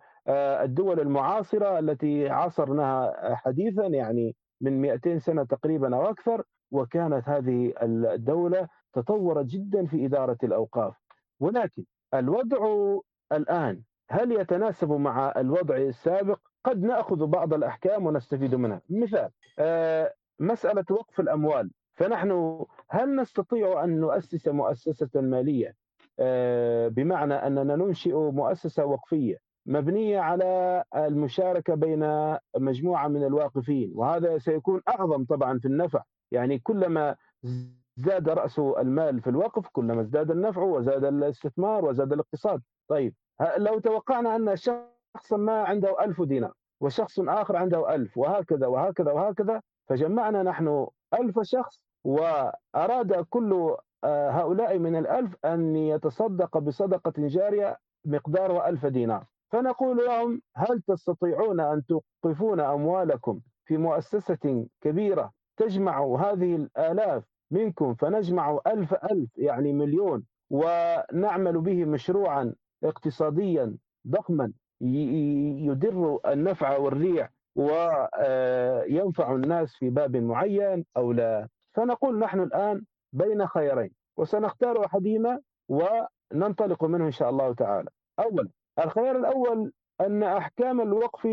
S2: الدول المعاصرة التي عاصرناها حديثا يعني من 200 سنة تقريبا أو أكثر. وكانت هذه الدولة تطورت جدا في إدارة الأوقاف. ولكن الوضع الآن هل يتناسب مع الوضع السابق؟ قد نأخذ بعض الأحكام ونستفيد منها، مثال آه، مسألة وقف الأموال، فنحن هل نستطيع أن نؤسس مؤسسة مالية؟ آه، بمعنى أننا ننشئ مؤسسة وقفية مبنية على المشاركة بين مجموعة من الواقفين، وهذا سيكون أعظم طبعا في النفع، يعني كلما زاد راس المال في الوقف كلما ازداد النفع وزاد الاستثمار وزاد الاقتصاد، طيب لو توقعنا أن شخص ما عنده ألف دينار وشخص آخر عنده ألف وهكذا وهكذا وهكذا فجمعنا نحن ألف شخص وأراد كل آه، هؤلاء من الألف أن يتصدق بصدقة جارية مقدارها ألف دينار. فنقول لهم هل تستطيعون أن توقفون أموالكم في مؤسسة كبيرة تجمع هذه الآلاف منكم فنجمع ألف ألف يعني مليون ونعمل به مشروعا اقتصاديا ضخما يدر النفع والريع وينفع الناس في باب معين أو لا فنقول نحن الآن بين خيرين وسنختار أحدهما وننطلق منه إن شاء الله تعالى. اولا الخيار الأول أن أحكام الوقف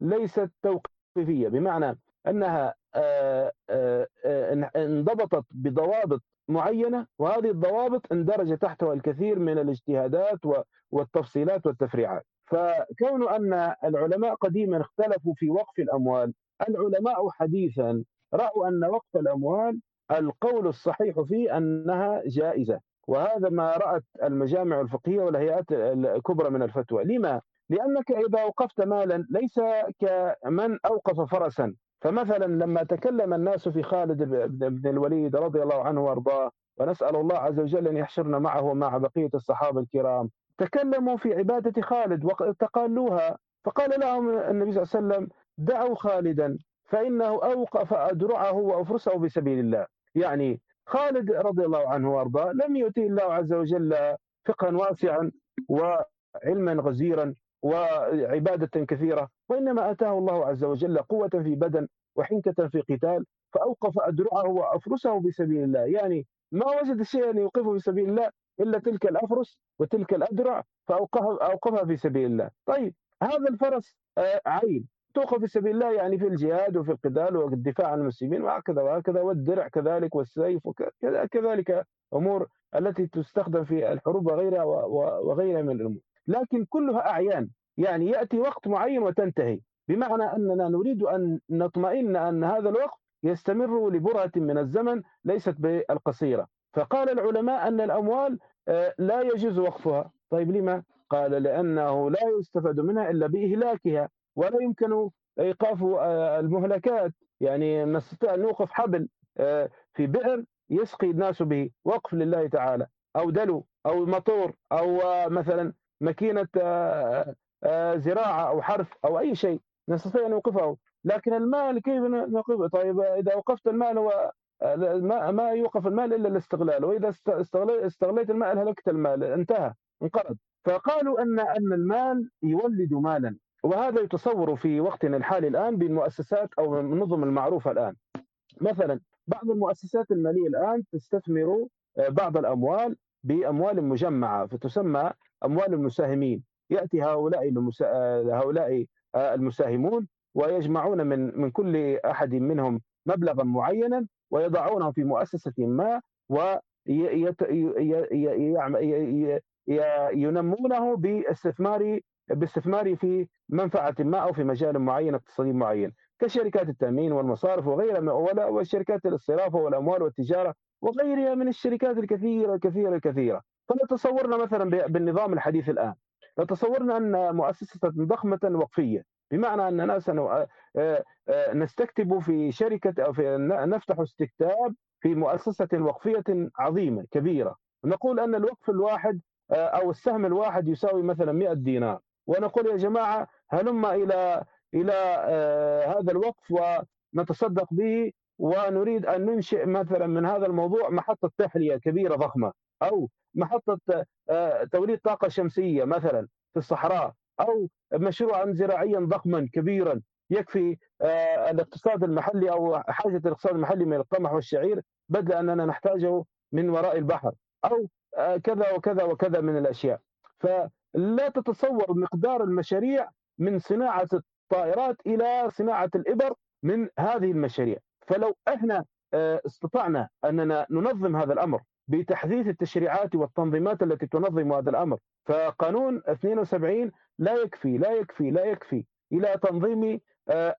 S2: ليست توقيفية بمعنى أنها انضبطت بضوابط معينة وهذه الضوابط اندرج تحتها الكثير من الاجتهادات والتفصيلات والتفريعات. فكون أن العلماء قديما اختلفوا في وقف الأموال العلماء حديثا رأوا أن وقف الأموال القول الصحيح فيه أنها جائزة. وهذا ما رأت المجامع الفقهية والهيئات الكبرى من الفتوى. لما؟ لأنك إذا اوقفت مالا ليس كمن أوقف فرسا. فمثلا لما تكلم الناس في خالد بن الوليد رضي الله عنه وأرضاه ونسأل الله عز وجل أن يحشرنا معه ومع بقية الصحابة الكرام تكلموا في عبادة خالد وتقالوها. فقال لهم النبي صلى الله عليه وسلم دعوا خالدا فإنه أوقف ادرعه وأفرسه بسبيل الله. يعني خالد رضي الله عنه وأرضاه لم يؤتي الله عز وجل فقها واسعا وعلما غزيرا. وعبادة كثيرة وإنما أتاه الله عز وجل قوة في بدن وحنكة في قتال فأوقف أدرعه وأفرسه بسبيل الله. يعني ما وجد شيئا يوقفه في سبيل الله إلا تلك الأفرس وتلك الأدرع فأوقفها أوقفها في سبيل الله. طيب هذا الفرس آه، عين. توقف في سبيل الله يعني في الجهاد وفي القتال والدفاع عن المسلمين وهكذا وهكذا والدرع كذلك والسيف وكذلك أمور التي تستخدم في الحروب وغيرها وغيرها من الأمور. لكن كلها أعيان. يعني يأتي وقت معين وتنتهي. بمعنى أننا نريد أن نطمئن أن هذا الوقت يستمر لبرهة من الزمن ليست بالقصيرة. فقال العلماء أن الأموال آه، لا يجوز وقفها. طيب لما؟ قال لأنه لا يستفاد منها إلا بإهلاكها ولا يمكن إيقاف آه، المهلكات. يعني نستطيع أن نوقف حبل آه، في بئر يسقي الناس به. وقف لله تعالى. أو دلو أو مطور أو مثلا ماكينة آه، زراعة أو حرث أو أي شيء نستطيع أن نوقفه. لكن المال كيف نوقفه طيب إذا وقفت المال هو آه، ما ما يوقف المال إلا الاستغلال. وإذا استغليت المال هلكت المال انتهى انقرض. فقالوا أن أن المال يولد مالا. وهذا يتصور في وقتنا الحالي الآن بالمؤسسات أو النظم المعروفة الآن. مثلا بعض المؤسسات المالية الآن تستثمر آه، بعض الأموال بأموال مجمعة فتسمى أموال المساهمين. يأتي هؤلاء هؤلاء آه، المساهمون ويجمعون من من كل أحد منهم مبلغا معينا ويضعونه في مؤسسة ما وينمونه باستثمار باستثمار في منفعة ما أو في مجال معين اقتصادي معين. كشركات التأمين والمصارف وغيرها والشركات الاصرافه والأموال والتجارة وغيرها من الشركات الكثيرة الكثيرة الكثيرة. فلو تصورنا مثلا بالنظام الحديث الآن. لو تصورنا أن مؤسسة ضخمة وقفية بمعنى اننا آه، آه، نستكتب في شركة أو في نفتح استكتاب في مؤسسة وقفية عظيمة كبيرة. نقول أن الوقف الواحد أو السهم الواحد يساوي مثلا 100 دينار. ونقول يا جماعة هلم إلى إلى هذا الوقف ونتصدق به ونريد أن ننشئ مثلا من هذا الموضوع محطة تحلية كبيرة ضخمة. أو محطة آه، توليد طاقة شمسية مثلا في الصحراء أو مشروعا زراعيا ضخما كبيرا يكفي آه، الاقتصاد المحلي أو حاجة الاقتصاد المحلي من القمح والشعير بدل أننا نحتاجه من وراء البحر أو آه، كذا وكذا وكذا من الأشياء. فلا تتصور مقدار المشاريع من صناعة الطائرات إلى صناعة الإبر من هذه المشاريع. فلو إحنا استطعنا أننا ننظم هذا الأمر بتحديث التشريعات والتنظيمات التي تنظم هذا الأمر. فقانون 72 لا يكفي لا يكفي لا يكفي إلى تنظيم آه،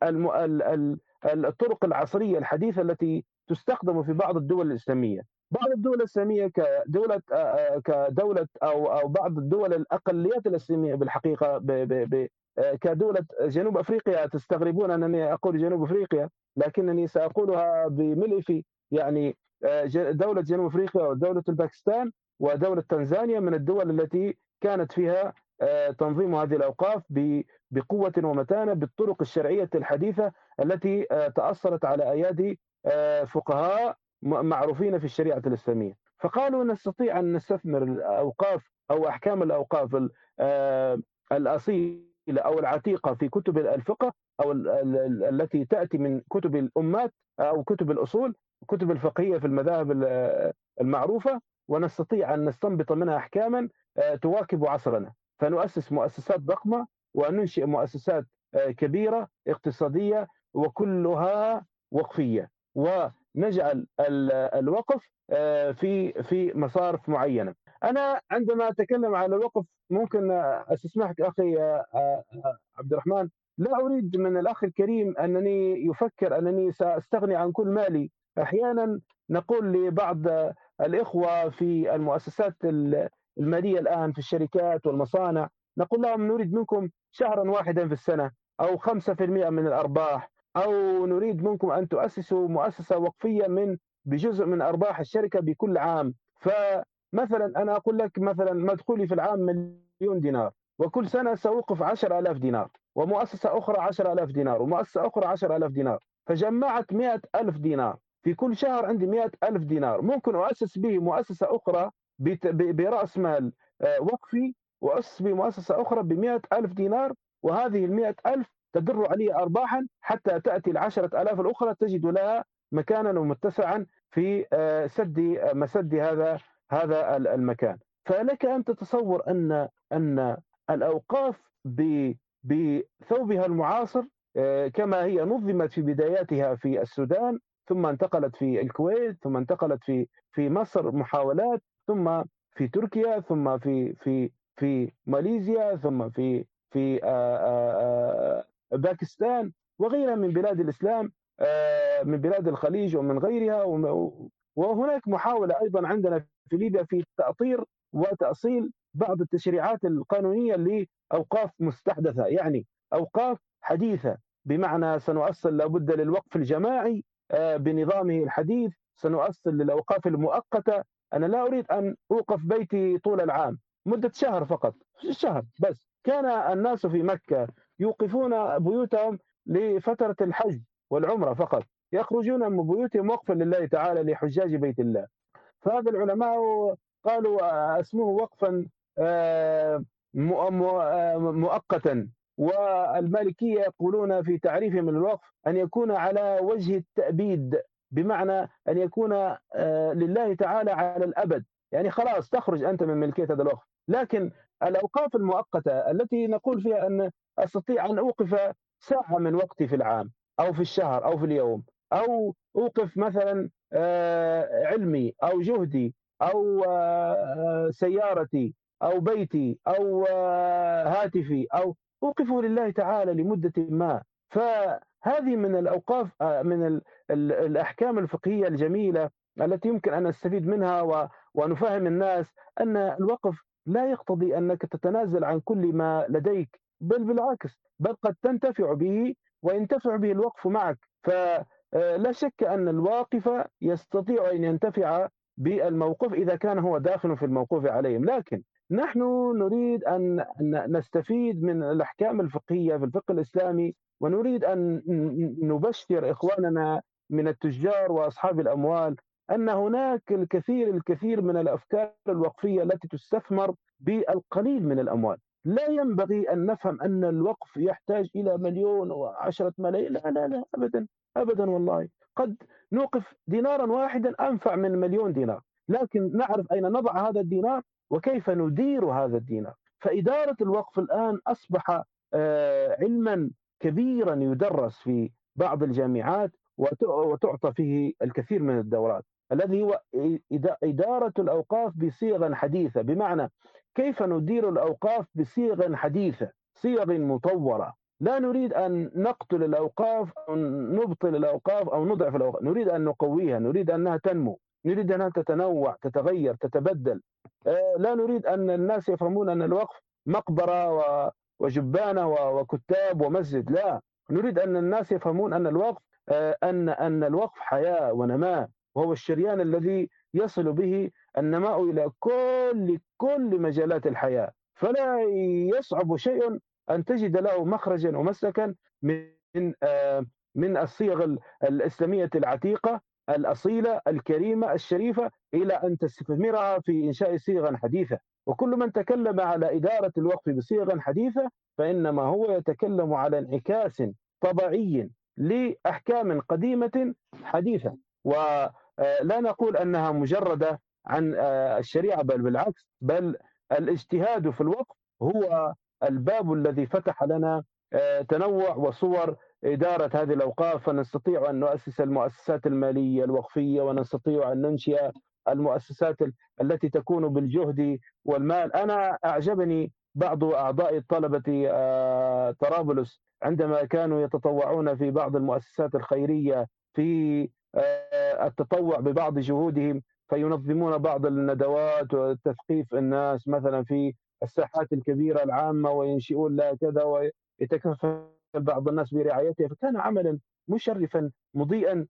S2: الطرق العصرية الحديثه التي تستخدم في بعض الدول الإسلامية. بعض الدول الإسلامية كدولة آه، كدولة أو أو بعض الدول الأقليات الإسلامية بالحقيقة ب ب ب كدولة جنوب أفريقيا تستغربون أنني أقول جنوب أفريقيا لكنني سأقولها بملء في يعني آه، دولة جنوب أفريقيا ودولة الباكستان ودولة تنزانيا من الدول التي كانت فيها آه، تنظيم هذه الأوقاف بقوة ومتانة بالطرق الشرعية الحديثة التي آه، تأثرت على أيادي فقهاء معروفين في الشريعة الإسلامية. فقالوا نستطيع أن نستثمر الأوقاف أو أحكام الأوقاف الأصيلة أو العتيقة في كتب الفقه أو التي تأتي من كتب الأمات أو كتب الأصول كتب الفقهية في المذاهب المعروفة ونستطيع أن نستنبط منها احكاما آه، تواكب عصرنا. فنؤسس مؤسسات ضخمة وننشئ مؤسسات آه، كبيرة اقتصادية وكلها وقفية. ونجعل الوقف آه، في في مصارف معينة. أنا عندما أتكلم عن الوقف ممكن استسمحك أخي عبد الرحمن. لا أريد من الأخ الكريم أنني يفكر أنني سأستغني عن كل مالي. أحيانا نقول لبعض الإخوة في المؤسسات المالية الآن في الشركات والمصانع نقول لهم نريد منكم شهرا واحدا في السنة أو 5% من الأرباح أو نريد منكم أن تؤسسوا مؤسسة وقفية من بجزء من أرباح الشركة بكل عام. فمثلا أنا أقول لك مثلا مدخولي في العام مليون دينار وكل سنة سأوقف 10000 دينار ومؤسسة أخرى 10000 دينار ومؤسسة أخرى 10000 دينار فجمعت 100000 دينار. في كل شهر عندي 100000 دينار. ممكن أؤسس به مؤسسة أخرى برأس مال آه، وقفي وأسس به مؤسسة أخرى ب 100000 دينار وهذه ال 100000 تدر علي أرباحا حتى تأتي العشرة ألاف الأخرى تجد لها مكانا ومتسعا في آه، سد مسد هذا هذا المكان. فلك أن تتصور أن أن الأوقاف بثوبها المعاصر آه، كما هي نظمت في بداياتها في السودان ثم انتقلت في الكويت ثم انتقلت في في مصر محاولات ثم في تركيا ثم في في في ماليزيا ثم في في آه، آه، باكستان وغيرها من بلاد الإسلام من بلاد الخليج ومن غيرها وهناك محاولة أيضا عندنا في ليبيا في تأطير وتأصيل بعض التشريعات القانونية لأوقاف مستحدثة يعني أوقاف حديثة بمعنى سنؤصل لابد للوقف الجماعي آه، بنظامه الحديث سنؤصل للأوقاف المؤقتة. أنا لا أريد أن أوقف بيتي طول العام مدة شهر فقط شهر بس. كان الناس في مكة يوقفون بيوتهم لفترة الحج والعمرة فقط. يخرجون من بيوتهم وقفا لله تعالى لحجاج بيت الله. فهذا العلماء قالوا اسمه وقفا آه، آه، مؤقتا. والمالكية يقولون في تعريفهم للوقف أن يكون على وجه التأبيد بمعنى أن يكون آه، لله تعالى على الأبد. يعني خلاص تخرج أنت من ملكية هذا الوقف. لكن الأوقاف المؤقتة التي نقول فيها أن أستطيع أن أوقف ساعة من وقتي في العام أو في الشهر أو في اليوم أو أوقف مثلا علمي أو جهدي أو آه، سيارتي أو بيتي آه، هاتفي أو أوقفوا لله تعالى لمدة ما. فهذه من الأوقاف آه، من الأحكام الفقهية الجميلة التي يمكن أن نستفيد منها ونفهم الناس أن الوقف لا يقتضي أنك تتنازل عن كل ما لديك بل بالعكس بل قد تنتفع به وينتفع به الوقف معك. فلا شك أن الواقف يستطيع أن ينتفع بالموقوف إذا كان هو داخل في الموقوف عليهم. لكن نحن نريد أن نستفيد من الأحكام الفقهية في الفقه الإسلامي ونريد أن نبشر إخواننا من التجار وأصحاب الأموال أن هناك الكثير الكثير من الأفكار الوقفية التي تستثمر بالقليل من الأموال. لا ينبغي أن نفهم أن الوقف يحتاج إلى مليون وعشرة ملايين. لا لا لا ابدا ابدا والله. قد نوقف دينارا واحدا أنفع من مليون دينار. لكن نعرف أين نضع هذا الدينار؟ وكيف ندير هذا الدينار فإدارة الوقف الآن أصبح آه، علما كبيرا يدرس في بعض الجامعات وتعطى فيه الكثير من الدورات. الذي هو إدارة الأوقاف بصيغ حديثة. بمعنى كيف ندير الأوقاف بصيغ حديثة صيغ مطورة؟ لا نريد أن نقتل الأوقاف أو نبطل الأوقاف أو نضعف الأوقاف. نريد أن نقويها نريد أنها تنمو. نريد أنها تتنوع تتغير تتبدل. آه، لا نريد أن الناس يفهمون أن الوقف مقبرة وجبانة وكتاب ومسجد لا. نريد أن الناس يفهمون أن الوقف آه، أن أن الوقف حياة ونماء وهو الشريان الذي يصل به النماء إلى كل كل مجالات الحياة. فلا يصعب شيء أن تجد له مخرجا ومسلكا من آه، من الصيغ الإسلامية العتيقة. الأصيلة الكريمة الشريفة إلى أن تستثمرها في إنشاء صيغ حديثة. وكل من تكلم على إدارة الوقف بصيغ حديثة فإنما هو يتكلم على انعكاس طبيعي لأحكام قديمة حديثة. ولا آه، نقول أنها مجردة عن آه، الشريعة بل بالعكس بل الاجتهاد في الوقف هو الباب الذي فتح لنا آه، تنوع وصور إدارة هذه الأوقاف فنستطيع أن نؤسس المؤسسات المالية الوقفية ونستطيع أن ننشئ المؤسسات التي تكون بالجهد والمال. أنا أعجبني بعض أعضاء طلبة طرابلس عندما كانوا يتطوعون في بعض المؤسسات الخيرية في آه، التطوع ببعض جهودهم فينظمون بعض الندوات وتثقيف الناس مثلا في الساحات الكبيرة العامة وينشئون لها كذا ويتكفل بعض الناس برعايتها فكان عملا مشرفا مضيئا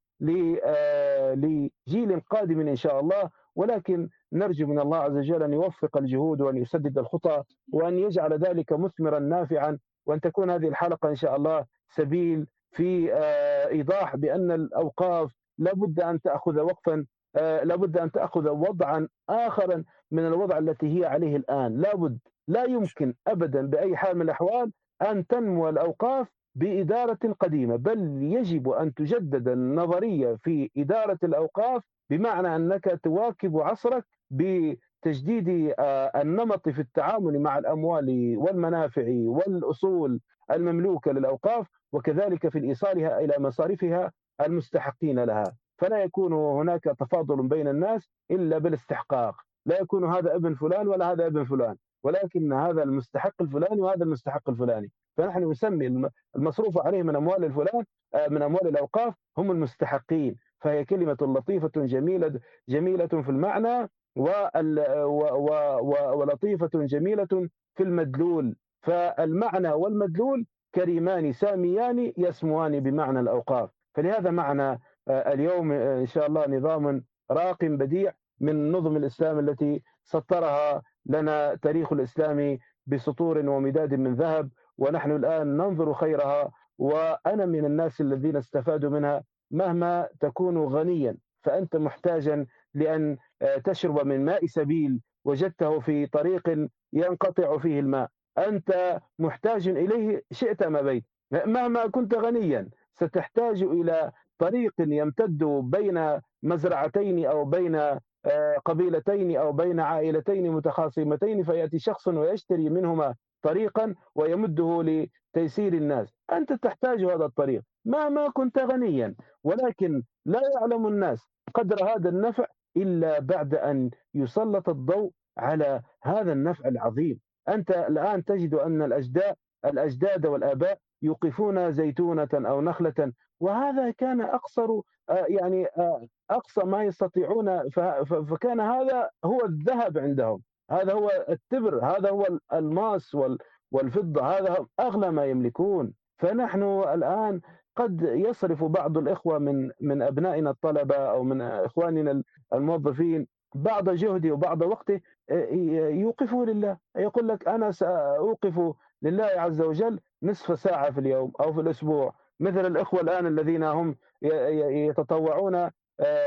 S2: آه، لجيل قادم إن شاء الله. ولكن نرجو من الله عز وجل أن يوفق الجهود وأن يسدد الخطى وأن يجعل ذلك مثمرا نافعا وأن تكون هذه الحلقة إن شاء الله سبيل في آه، إيضاح بأن الأوقاف لابد أن تأخذ وقفا آه، لابد أن تأخذ وضعا آخرا من الوضع التي هي عليه الآن. لابد لا يمكن أبدا بأي حال من الأحوال أن تنمو الأوقاف بإدارة قديمة بل يجب أن تجدد النظرية في إدارة الأوقاف بمعنى أنك تواكب عصرك بتجديد آه، النمط في التعامل مع الأموال والمنافع والأصول المملوكة للأوقاف وكذلك في إيصالها إلى مصارفها المستحقين لها. فلا يكون هناك تفاضل بين الناس إلا بالاستحقاق. لا يكون هذا ابن فلان ولا هذا ابن فلان. ولكن هذا المستحق الفلاني وهذا المستحق الفلاني. فنحن نسمي المصروف عليه من أموال الفلان آه، من أموال الأوقاف هم المستحقين. فهي كلمة لطيفة جميلة جميلة في المعنى ولطيفة جميلة في المدلول. فالمعنى والمدلول كريمان ساميان يسموان بمعنى الأوقاف. فلهذا معنى آه، اليوم آه، إن شاء الله نظام راق بديع من نظم الإسلام التي سطرها لنا تاريخ الإسلام بسطور ومداد من ذهب ونحن الآن ننظر خيرها وأنا من الناس الذين استفادوا منها مهما تكون غنيا. فأنت محتاجا لأن آه، تشرب من ماء سبيل وجدته في طريق ينقطع فيه الماء. أنت محتاج إليه شئت ما بيت مهما كنت غنيا ستحتاج إلى طريق يمتد بين مزرعتين أو بين قبيلتين أو بين عائلتين متخاصمتين فيأتي شخص ويشتري منهما طريقا ويمده لتيسير الناس. أنت تحتاج هذا الطريق مهما كنت غنيا ولكن لا يعلم الناس قدر هذا النفع إلا بعد أن يسلط الضوء على هذا النفع العظيم. أنت الآن تجد أن الأجداد الأجداد والآباء يوقفون زيتونة أو نخلة وهذا كان أقصر آه، يعني أقصى ما يستطيعون فكان هذا هو الذهب عندهم. هذا هو التبر هذا هو الماس والفضة هذا أغلى ما يملكون. فنحن الآن قد يصرف بعض الإخوة من من أبنائنا الطلبة أو من إخواننا الموظفين بعض جهده وبعض وقته آه، يوقفه لله. يقول لك أنا سأوقف لله عز وجل نصف ساعة في اليوم أو في الأسبوع. مثل الإخوة الآن الذين هم يتطوعون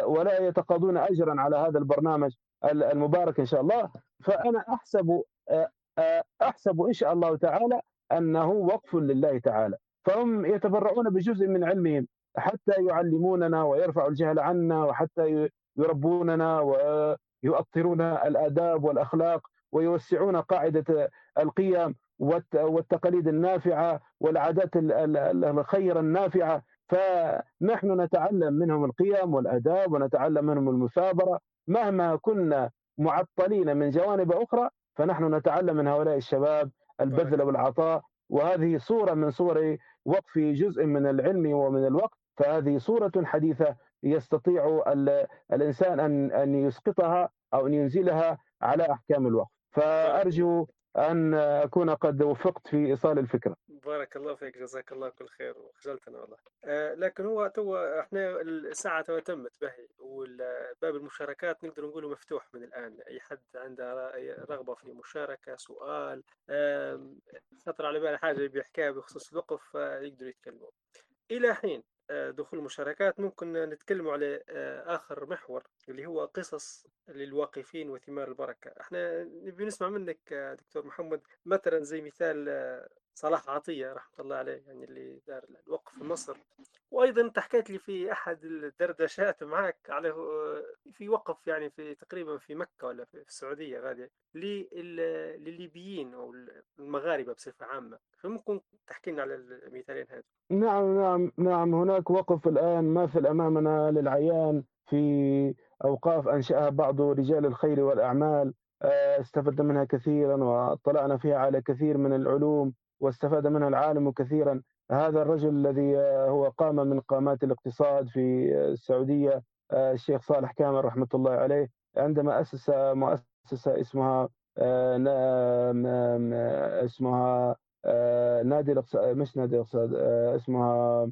S2: ولا يتقاضون أجرا على هذا البرنامج المبارك إن شاء الله. فأنا أحسب آه، آه، أحسب إن شاء الله تعالى أنه وقف لله تعالى. فهم يتبرعون بجزء من علمهم حتى يعلموننا ويرفعوا الجهل عنا وحتى يربوننا ويؤطرون الآداب والأخلاق ويوسعون قاعدة القيم والتقاليد النافعة والعادات الخير النافعة. فنحن نتعلم منهم القيم والآداب ونتعلم منهم المثابرة. مهما كنا معطلين من جوانب أخرى فنحن نتعلم من هؤلاء الشباب البذل والعطاء. وهذه صورة من صور وقف جزء من العلم ومن الوقت فهذه صورة حديثة يستطيع الإنسان أن أن يسقطها أو أن ينزلها على أحكام الوقف. فأرجو أن أكون قد وفقت في إيصال الفكرة.
S1: بارك الله فيك جزاك الله كل خير وخجلتنا والله. آه لكن هو تو إحنا الساعة تو تمت به والباب المشاركات نقدر نقوله مفتوح من الآن. أي حد عنده رغبة في مشاركة سؤال آه خطر على باله حاجة بيحكيها بخصوص الوقف يقدر يتكلموا. إلى حين؟ آه، دخول المشاركات ممكن نتكلم على آه، آخر محور اللي هو قصص للواقفين وثمار البركة. إحنا نبي نسمع منك آه، دكتور محمد مثلا زي مثال صلاح عطية رحمة الله عليه يعني اللي دار الوقف في مصر. وأيضا أنت حكيت لي في أحد الدردشات معك على في وقف يعني في تقريبا في مكة ولا في السعودية غادي للليبيين أو المغاربة بصفة عامة. فممكن تحكي لنا على المثالين هذول.
S2: نعم نعم نعم. هناك وقف الآن ماثل أمامنا للعيان. في أوقاف أنشأها بعض رجال الخير والأعمال. آه، استفدنا منها كثيرا وأطلعنا فيها على كثير من العلوم. واستفاد منها العالم كثيرا. هذا الرجل الذي هو قام من قامات الاقتصاد في السعودية آه، الشيخ صالح كامل رحمة الله عليه. عندما أسس مؤسسة اسمها آه، اسمها آه، نادي الاقتصاد مش نادي الاقتصاد اسمها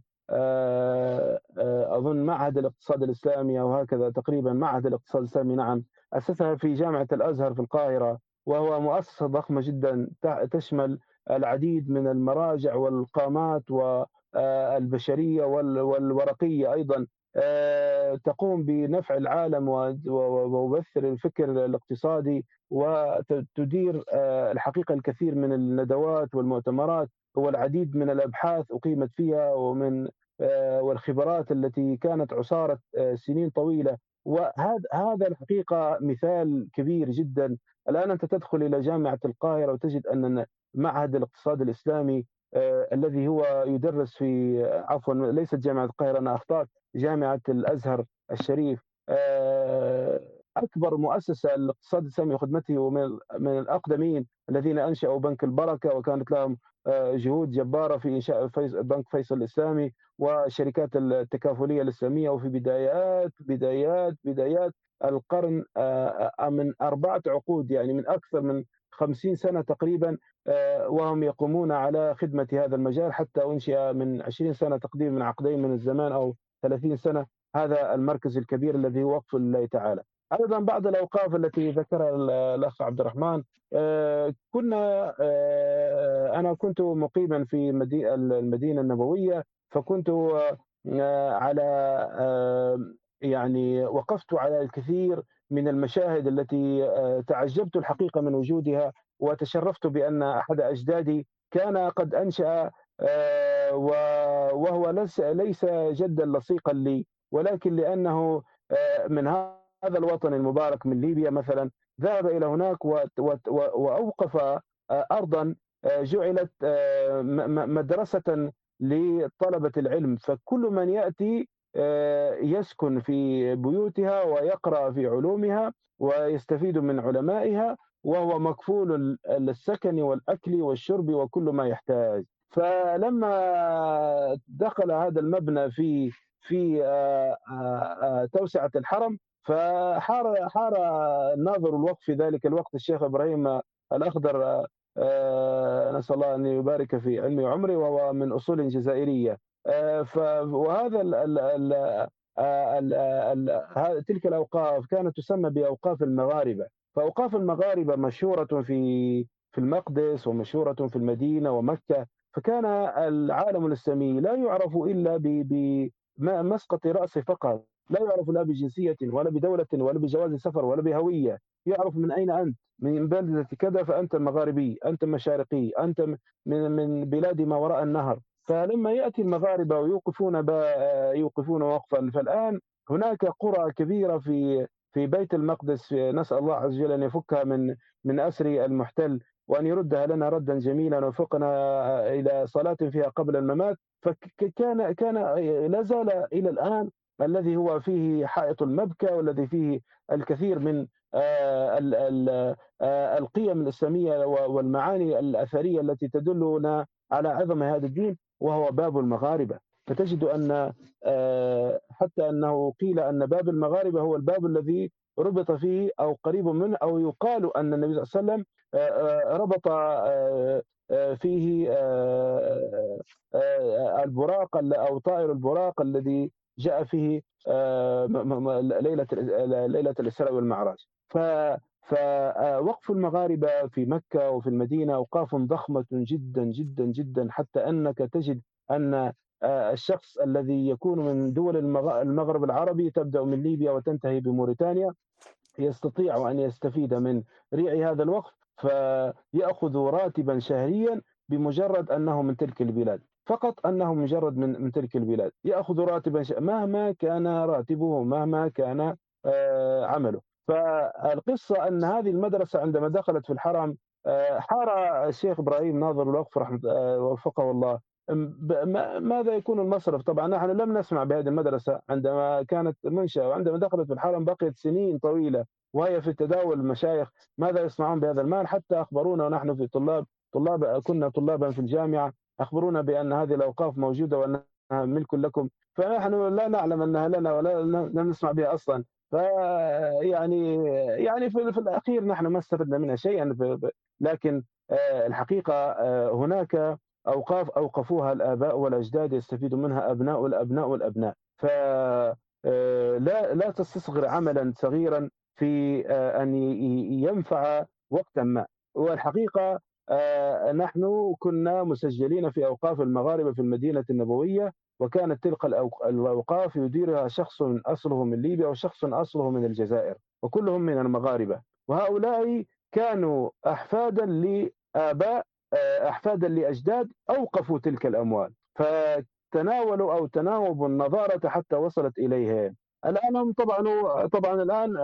S2: أظن معهد الاقتصاد الإسلامي أو هكذا تقريبا معهد الاقتصاد الإسلامي نعم. أسسها في جامعة الأزهر في القاهرة وهو مؤسسة ضخمة جدا تشمل العديد من المراجع والقامات والبشرية والورقية أيضا آه، تقوم بنفع العالم وبث الفكر الاقتصادي وتدير آه، الحقيقة الكثير من الندوات والمؤتمرات والعديد من الأبحاث أقيمت فيها ومن آه، والخبرات التي كانت عصارة سنين طويلة. وهذا هذا الحقيقة مثال كبير جدا. الآن أنت تدخل إلى جامعة القاهرة وتجد أن معهد الاقتصاد الإسلامي آه، الذي هو يدرس في عفوا ليست جامعة القاهرة أنا اخطات جامعة الأزهر الشريف. آه، أكبر مؤسسة للاقتصاد الإسلامي وخدمته ومن من الأقدمين الذين أنشأوا بنك البركة وكانت لهم آه، جهود جبارة في إنشاء بنك فيصل الإسلامي والشركات التكافلية الإسلامية وفي بدايات بدايات بدايات القرن من أربعة عقود يعني من أكثر من خمسين سنة تقريبا آه، وهم يقومون على خدمة هذا المجال حتى أنشئ من 20 سنة تقريبا من عقدين من الزمان أو 30 سنة هذا المركز الكبير الذي هو وقف لله تعالى. أيضا بعض الأوقاف التي ذكرها الأخ عبد الرحمن آه، كنا آه، أنا كنت مقيما في المدينة النبوية فكنت على يعني وقفت على الكثير من المشاهد التي آه، تعجبت الحقيقة من وجودها وتشرفت بأن أحد أجدادي كان قد أنشأ آه، وهو ليس جدا لصيقا لي ولكن لأنه آه، من هذا الوطن المبارك من ليبيا مثلا ذهب إلى هناك وأوقف ارضا جعلت مدرسة لطلبة العلم فكل من يأتي يسكن في بيوتها ويقرأ في علومها ويستفيد من علمائها وهو مكفول السكن والأكل والشرب وكل ما يحتاج. فلما دخل هذا المبنى في في آه، آه، توسعة الحرم فحار حار ناظر الوقف في ذلك الوقت الشيخ إبراهيم الأخضر نسأل الله أن يبارك في علمي وعمري وهو من أصول جزائرية. وهذا ال ال ال تلك الأوقاف كانت تسمى بأوقاف المغاربة. فأوقاف المغاربة مشهورة في في المقدس ومشهورة في المدينة ومكة. فكان العالم الإسلامي لا يعرف إلا بمسقط رأسه فقط. لا يعرف لا بجنسية ولا بدولة ولا بجواز سفر ولا بهوية. يعرف من أين أنت؟ من بلدة كذا فأنت مغاربي أنت مشارقي أنت من من بلاد ما وراء النهر. فلما يأتي المغاربة ويوقفون يوقفون وقفا فالآن هناك قرى كبيرة في في بيت المقدس. نسأل الله عز وجل أن يفكها من من أسر المحتل وأن يردها لنا ردا جميلا ويوفقنا إلى صلاة فيها قبل الممات. فكان كان لا زال إلى الآن الذي هو فيه حائط المبكى والذي فيه الكثير من آه، آه، القيم الإسلامية والمعاني الأثرية التي تدلنا على عظم هذا الدين. وهو باب المغاربة. فتجد أن آه، حتى أنه قيل أن باب المغاربة هو الباب الذي ربط فيه أو قريب منه أو يقال أن النبي صلى الله عليه وسلم ربط فيه البراق أو طائر البراق الذي جاء فيه ليلة ليلة الإسراء والمعراج. ف فوقف المغاربة في مكة وفي المدينة أوقاف ضخمة جدا جدا جدا حتى أنك تجد أن الشخص الذي يكون من دول المغرب العربي تبدأ من ليبيا وتنتهي بموريتانيا يستطيع أن يستفيد من ريع هذا الوقف فيأخذ راتبا شهريا بمجرد أنه من تلك البلاد. فقط أنه مجرد من, من تلك البلاد. يأخذ راتبا مهما كان راتبه مهما كان آه، عمله. فالقصة أن هذه المدرسة عندما دخلت في الحرم آه، حار الشيخ إبراهيم ناظر الوقف رحمه آه، وفقه الله. ماذا يكون المصرف؟ طبعا نحن لم نسمع بهذه المدرسة عندما كانت منشأة وعندما دخلت في الحرم بقيت سنين طويلة وهي في تداول المشايخ. ماذا يصنعون بهذا المال؟ حتى أخبرونا ونحن في طلاب طلاب كنا طلابا في الجامعة أخبرونا بأن هذه الأوقاف موجودة وأنها ملك لكم. فنحن لا نعلم أنها لنا ولا لم نسمع بها أصلا. فيعني يعني في, في الأخير نحن ما استفدنا منها شيئا لكن آه، الحقيقة آه، هناك أوقاف أوقفوها الآباء والأجداد يستفيد منها أبناء الأبناء والأبناء فلا آه، لا تستصغر عملا صغيرا في أن ينفع وقتا ما. والحقيقة آه، نحن كنا مسجلين في أوقاف المغاربة في المدينة النبوية وكانت تلك الأوقاف يديرها شخص أصله من ليبيا وشخص أصله من الجزائر وكلهم من المغاربة. وهؤلاء كانوا أحفادا لآباء آه، أحفادا لأجداد أوقفوا تلك الأموال. فتناولوا أو تناوبوا النظارة حتى وصلت إليهم الآن هم طبعا طبعا الآن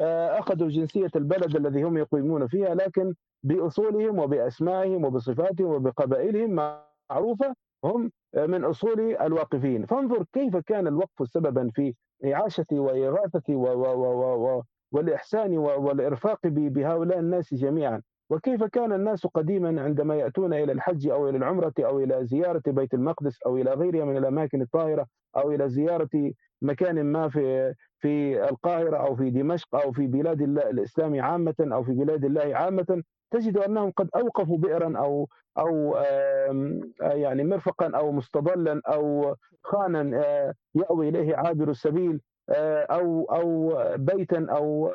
S2: آه، أخذوا جنسية البلد الذي هم يقيمون فيها لكن بأصولهم وبأسمائهم وبصفاتهم وبقبائلهم معروفة هم من أصول الواقفين، فانظر كيف كان الوقف سببا في إعاشة وإغاثة والإحسان والإرفاق بهؤلاء الناس جميعا، وكيف كان الناس قديما عندما يأتون إلى الحج أو إلى العمرة أو إلى زيارة بيت المقدس أو إلى غيرها من الأماكن الطاهرة أو إلى زيارة مكان ما في في القاهرة أو في دمشق أو في بلاد الله الإسلام عامة أو في بلاد الله عامة. تجد أنهم قد أوقفوا بئرا أو أو يعني مرفقا أو مستظلا أو خانا آه، يأوي إليه عابر السبيل آه، أو أو بيتا أو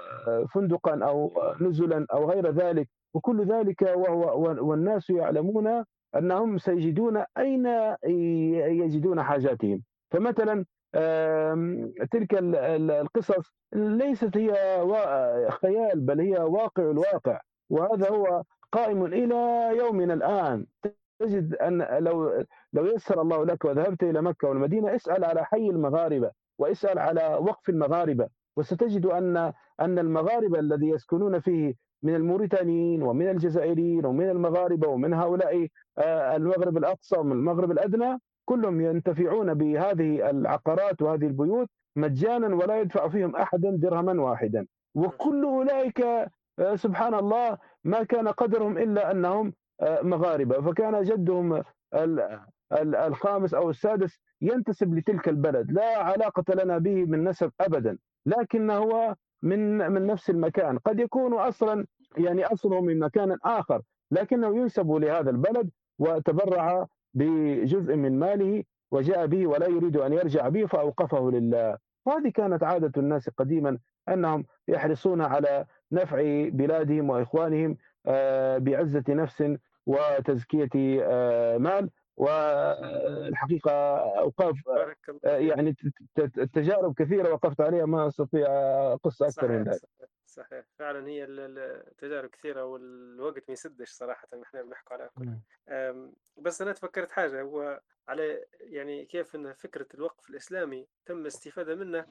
S2: فندقا أو نزلا أو غير ذلك. وكل ذلك وهو والناس يعلمون أنهم سيجدون أين يجدون حاجاتهم. فمثلا تلك القصص ليست هي خيال بل هي واقع الواقع. وهذا هو قائم إلى يومنا الآن. تجد أن لو لو يسر الله لك وذهبت إلى مكة والمدينة اسأل على حي المغاربة واسأل على وقف المغاربة. وستجد أن أن المغاربة الذي يسكنون فيه من الموريتانيين ومن الجزائريين ومن المغاربة ومن هؤلاء آه، المغرب الأقصى ومن المغرب الأدنى كلهم ينتفعون بهذه العقارات وهذه البيوت مجانا ولا يدفع فيهم احد درهما واحدا. وكل أولئك آه، سبحان الله ما كان قدرهم إلا أنهم آه، مغاربة. فكان جدهم الخامس أو السادس ينتسب لتلك البلد. لا علاقة لنا به من نسب ابدا لكن هو من من نفس المكان. قد يكون أصلا يعني أصله من مكان آخر لكنه ينسب لهذا البلد وتبرع بجزء من ماله وجاء به ولا يريد أن يرجع به فأوقفه لله. وهذه كانت عادة الناس قديما أنهم يحرصون على نفع بلادهم وإخوانهم آه، بعزة نفس وتزكية مال. والحقيقة أوقاف
S1: فيك.
S2: يعني التجارب كثيرة وقفت عليها ما أستطيع أقص أكثر من ذلك.
S1: صحيح. فعلا هي ال- ال- التجارب كثيرة والوقت ما يسدش صراحة إحنا بنحكي على كل بس أنا تفكرت حاجة هو على يعني كيف أن فكرة الوقف الإسلامي تم الاستفادة منه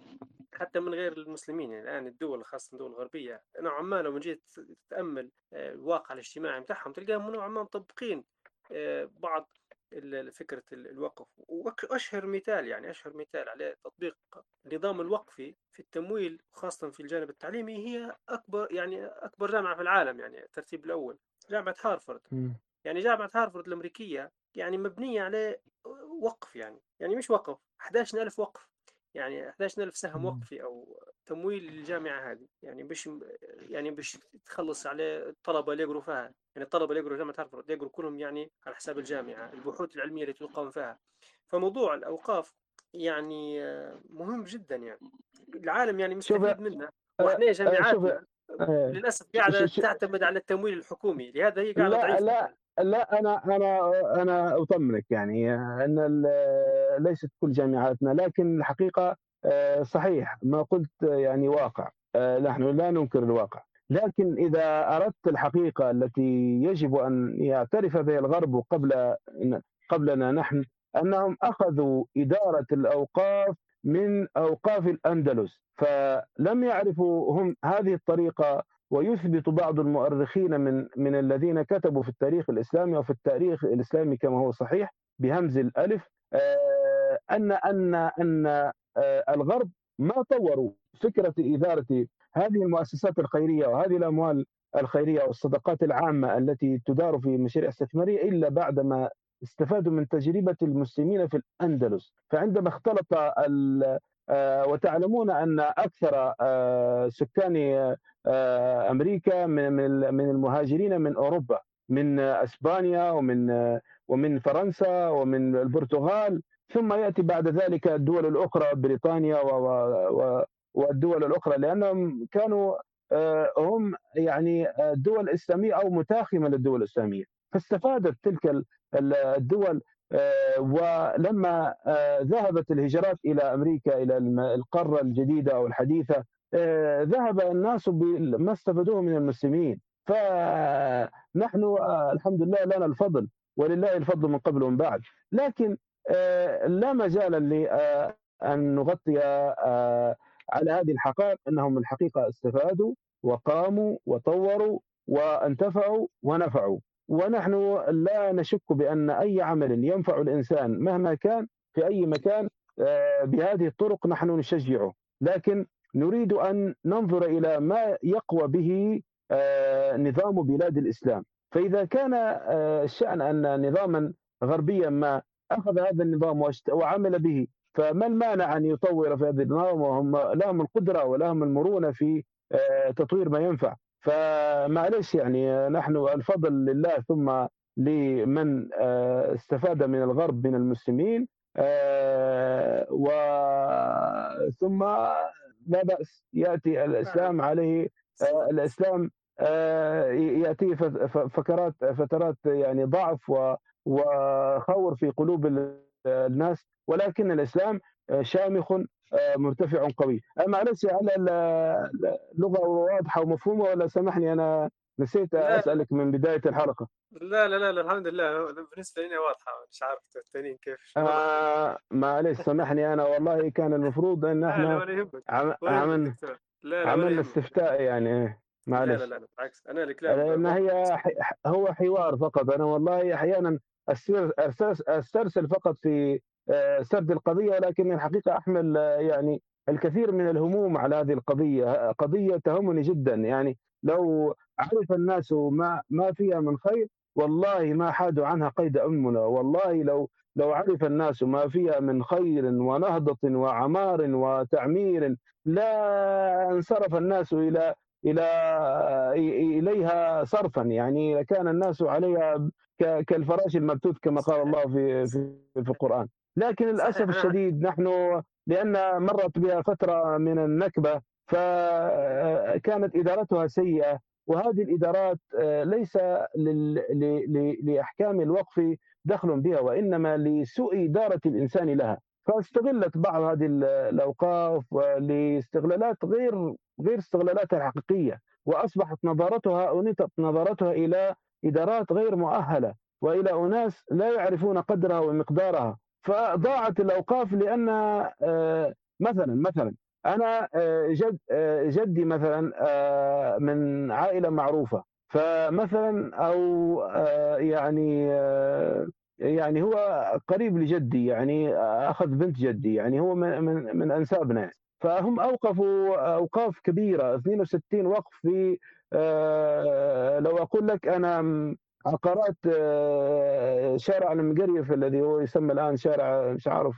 S1: حتى من غير المسلمين؟ يعني الآن الدول خاصة الدول الغربية نوعا ما لو جيت تتأمل آه، الواقع الاجتماعي بتاعهم تلقاهم نوعا ما مطبقين آه، بعض فكرة ال- الوقف. وأشهر مثال يعني أشهر مثال على تطبيق النظام الوقفي في التمويل خاصة في الجانب التعليمي هي أكبر يعني أكبر جامعة في العالم يعني الترتيب الأول جامعة هارفارد
S2: مم.
S1: يعني جامعة هارفارد الأمريكية يعني مبنية على وقف يعني يعني مش وقف 11000 وقف. يعني 11000 سهم. وقفي أو تمويل للجامعة هذه. يعني باش يعني باش تخلص على الطلبة اللي يقروا فيها. يعني الطلبة اللي يقروا جامعة هارفارد يقروا كلهم يعني على حساب الجامعة البحوث العلمية اللي تقام فيها. فموضوع الأوقاف يعني آه، مهم جدا يعني. العالم يعني مستفيد منه.
S2: آه،
S1: وإحنا
S2: آه،
S1: جامعاتنا قاعدة
S2: ش-
S1: تعتمد على التمويل الحكومي. لهذا هي قاعدة
S2: لا
S1: ضعيفة.
S2: لا لا أنا أنا أنا أطمنك يعني إن ليست كل جامعاتنا لكن الحقيقة صحيح ما قلت يعني واقع. نحن لا ننكر الواقع. لكن إذا أردت الحقيقة التي يجب أن يعترف بها الغرب قبل قبلنا نحن أنهم أخذوا إدارة الأوقاف من أوقاف الأندلس. فلم يعرفوا هم هذه الطريقة ويثبت بعض المؤرخين من من الذين كتبوا في التاريخ الإسلامي وفي التاريخ الإسلامي كما هو صحيح بهمز الألف آه، ان ان أن آه، الغرب ما طوروا فكرة إدارة هذه المؤسسات الخيرية وهذه الأموال الخيرية والصدقات العامة التي تدار في مشاريع استثمارية إلا بعدما استفادوا من تجربة المسلمين في الأندلس. فعندما اختلط آه، وتعلمون أن أكثر آه، سكان آه، أمريكا من المهاجرين من أوروبا من أسبانيا ومن ومن فرنسا ومن البرتغال ثم يأتي بعد ذلك الدول الأخرى بريطانيا و والدول الأخرى لأنهم كانوا آه، هم يعني آه، دول إسلامية أو متاخمة للدول الإسلامية. فاستفادت تلك ال- ال- الدول آه، ولما ذهبت الهجرات إلى أمريكا إلى القارة الجديدة أو الحديثة ذهب الناس بما استفادوه من المسلمين. فنحن الحمد لله لنا الفضل ولله الفضل من قبل ومن بعد. لكن لا مجال لأن نغطي على هذه الحقائق أنهم الحقيقة استفادوا وقاموا وطوروا وانتفعوا ونفعوا. ونحن لا نشك بأن أي عمل ينفع الإنسان مهما كان في أي مكان آه، بهذه الطرق نحن نشجعه. لكن نريد أن ننظر إلى ما يقوى به آه، نظام بلاد الإسلام. فإذا كان آه، الشأن أن نظاما غربيا ما أخذ هذا النظام وعمل به فما المانع أن يطور في هذا النظام وهم لهم القدرة ولهم المرونة في آه، تطوير ما ينفع. فمعلش يعني آه، نحن الفضل لله ثم لمن آه، استفاد من الغرب من المسلمين آه، وثم لا بأس يأتي الإسلام عليه الإسلام آه، يأتي فت- ف- فكرات فترات يعني ضعف و- وخور في قلوب الناس ولكن الإسلام آه، شامخ آه، مرتفع قوي. آه، معلش على ال- اللغة واضحة ومفهومة ولا سامحني أنا نسيت
S1: لا
S2: أسألك من بداية الحلقة.
S1: لا لا لا, لا الحمد لله. بالنسبة لي واضحة مش عارف التانيين كيف.
S2: آه معلش سامحني أنا. والله كان المفروض
S1: لا إحنا
S2: عم- عملنا عملنا استفتاء يعني إيه،
S1: لا لا
S2: معلش
S1: لا بالعكس. أنا الكلام واضح
S2: هي ح- هو حوار فقط. أنا والله أحيانا أسترسل فقط في آه، سرد القضية لكن الحقيقة أحمل آه، يعني الكثير من الهموم على هذه القضية قضية تهمني جدا. يعني لو عرف الناس ما ما فيها من خير والله ما حادوا عنها قيد أمنا. والله لو لو عرف الناس ما فيها من خير ونهضة وعمار وتعمير لا انصرف الناس إلى إلى إليها صرفا. يعني كان الناس عليها كالفراش المبثوث كما قال الله في في, في القرآن. لكن
S1: أنا
S2: الشديد نحن لأن مرت بها فترة من النكبة فكانت إدارتها سيئة وهذه الإدارات آه، ليس لأحكام الوقف دخل بها وإنما لسوء إدارة الإنسان لها. فاستغلت بعض هذه الأوقاف لاستغلالات غير غير استغلالاتها الحقيقية وأصبحت نظارتها أنيتت نظارتها إلى إدارات غير مؤهلة وإلى أناس لا يعرفون قدرها ومقدارها فضاعت الأوقاف لأن آه، مثلا مثلا أنا آه، جد آه، جدي مثلا من عائلة معروفة فمثلا أو يعني يعني هو قريب لجدي يعني أخذ بنت جدي يعني هو من من, من انسابنا يعني. فهم أوقفوا أوقاف كبيرة 62 وقف في لو أقول لك أنا عقارات آه، شارع المقريف الذي هو يسمى الآن شارع مش عارف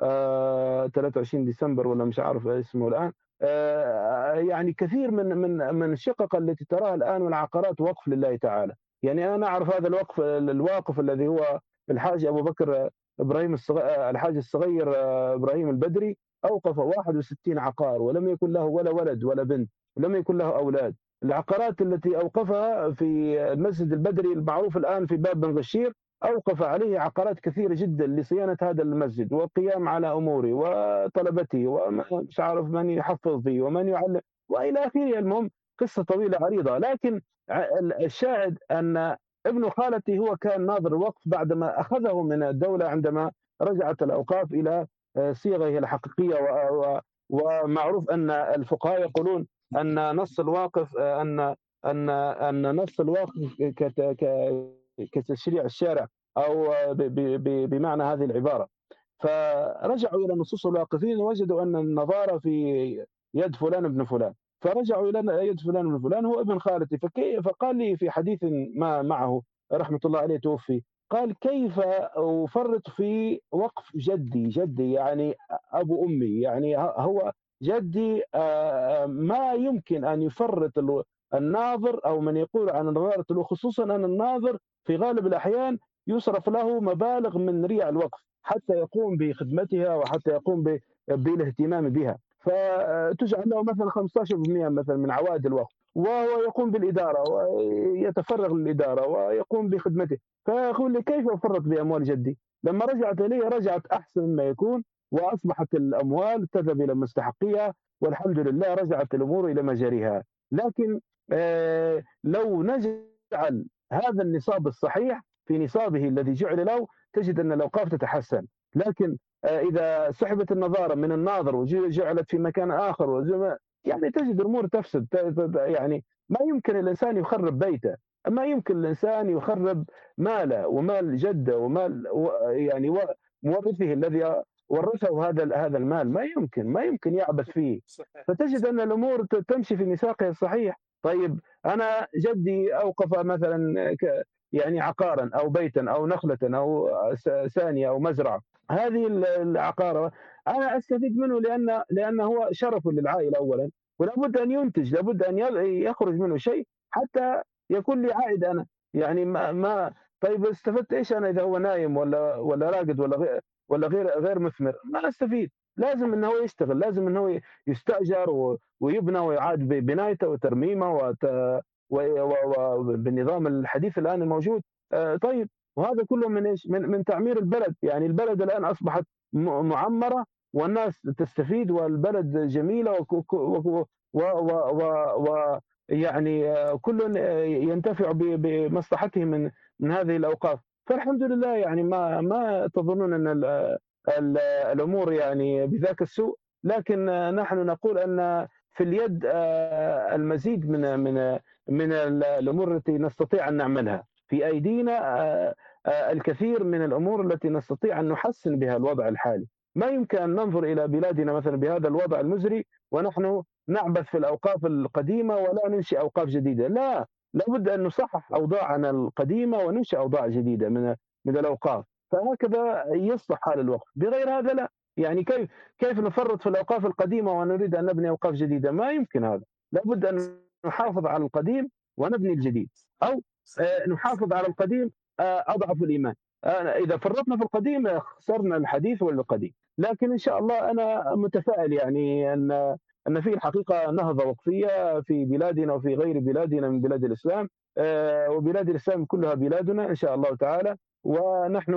S2: 23 آه، ديسمبر ولا مش عارف اسمه الآن. آه، يعني كثير من من من الشقق التي تراها الآن والعقارات وقف لله تعالى. يعني أنا أعرف هذا الوقف الواقف الذي هو الحاج أبو بكر إبراهيم الصغير الحاج الصغير إبراهيم البدري أوقف 61 عقار ولم يكن له ولا ولد ولا بنت ولم يكن له أولاد. العقارات التي أوقفها في المسجد البدري المعروف الآن في باب بن غشير أوقف عليه عقارات كثيرة جدا لصيانة هذا المسجد والقيام على أموره وطلبته ومش عارف من يحفظ فيه ومن يعلم وإلى آخره. المهم قصة طويلة عريضة لكن الشاهد أن ابن خالتي هو كان ناظر الوقف بعدما أخذه من الدولة عندما رجعت الأوقاف إلى صيغه الحقيقية ومعروف أن الفقهاء يقولون أن نص الواقف أن أن أن نص الواقف كتشريع الشارع أو بمعنى هذه العبارة. فرجعوا إلى نصوص الواقفين وجدوا أن النظارة في يد فلان ابن فلان. فرجعوا إلى يد فلان ابن فلان هو ابن خالتي. فقال لي في حديث ما معه رحمة الله عليه توفي قال كيف أفرط في وقف جدي؟ جدي يعني أبو أمي يعني هو جدي آه، آه، ما يمكن أن يفرط الناظر أو من يقول عن نظاره له خصوصا أن الناظر في غالب الأحيان يصرف له مبالغ من ريع الوقف حتى يقوم بخدمتها وحتى يقوم بالاهتمام بها. فتجعل له مثلا 15% مثلا من عوائد الوقف وهو يقوم بالإدارة ويتفرغ للإدارة ويقوم بخدمته. فيقول لي كيف أفرط بأموال جدي؟ لما رجعت إلي رجعت أحسن مما يكون. وأصبحت الأموال تذهب إلى مستحقيها والحمد لله رجعت الأمور إلى مجاريها. لكن آه، لو نجعل هذا النصاب الصحيح في نصابه الذي جعل له تجد أن الأوقاف تتحسن. لكن آه، إذا سحبت النظارة من الناظر وجعلت في مكان آخر يعني تجد الأمور تفسد يعني ما يمكن الإنسان يخرب بيته. ما يمكن الإنسان يخرب ماله ومال جده ومال يعني مورثه الذي ورثه هذا هذا المال ما يمكن ما يمكن يعبث فيه. فتجد أن الأمور تمشي في مساقها الصحيح. طيب أنا جدي أوقف مثلا يعني عقارا أو بيتا أو نخلة أو ثانية أو مزرعة. هذه العقارة أنا أستفيد منه لأن لأنه هو شرف للعائلة اولا ولابد أن ينتج لابد أن يخرج منه شيء حتى يكون لي عائد أنا. يعني ما, ما طيب استفدت إيش أنا إذا هو نايم ولا ولا راقد ولا ولا غير غير مثمر ما أستفيد لازم إنه هو يشتغل لازم إنه هو يستأجر ويبنى ويعاد بنايته وترميمه وت... وبالنظام الحديث الآن الموجود آه، طيب وهذا كله من إيش؟ من من تعمير البلد، يعني البلد الآن أصبحت معمرة والناس تستفيد والبلد جميلة و. يعني آه، كل ينتفع بمصلحته من من هذه الأوقاف، فالحمد لله يعني ما ما تظنون أن الأمور يعني بذاك السوء لكن نحن نقول أن في اليد آه، المزيد من من من الأمور التي نستطيع أن نعملها. في أيدينا آه، آه، الكثير من الأمور التي نستطيع أن نحسن بها الوضع الحالي. ما يمكن أن ننظر إلى بلادنا مثلا بهذا الوضع المزري ونحن نعبث في الأوقاف القديمة ولا ننشئ أوقاف جديدة. لا لابد أن نصحح أوضاعنا القديمة وننشئ أوضاع جديدة من من الاوقاف فهكذا يصلح حال الوقف بغير هذا لا. يعني كيف كيف نفرط في الأوقاف القديمة ونريد أن نبني أوقاف جديدة؟ ما يمكن هذا. لابد أن نحافظ على القديم ونبني الجديد. أو آه، نحافظ على القديم آه، أضعف الإيمان. آه، إذا فرطنا في القديم خسرنا الحديث والقديم. لكن إن شاء الله أنا متفائل يعني أن أن في الحقيقة نهضة وقفية في بلادنا وفي غير بلادنا من بلاد الإسلام. آه، وبلاد الإسلام كلها بلادنا إن شاء الله تعالى. ونحن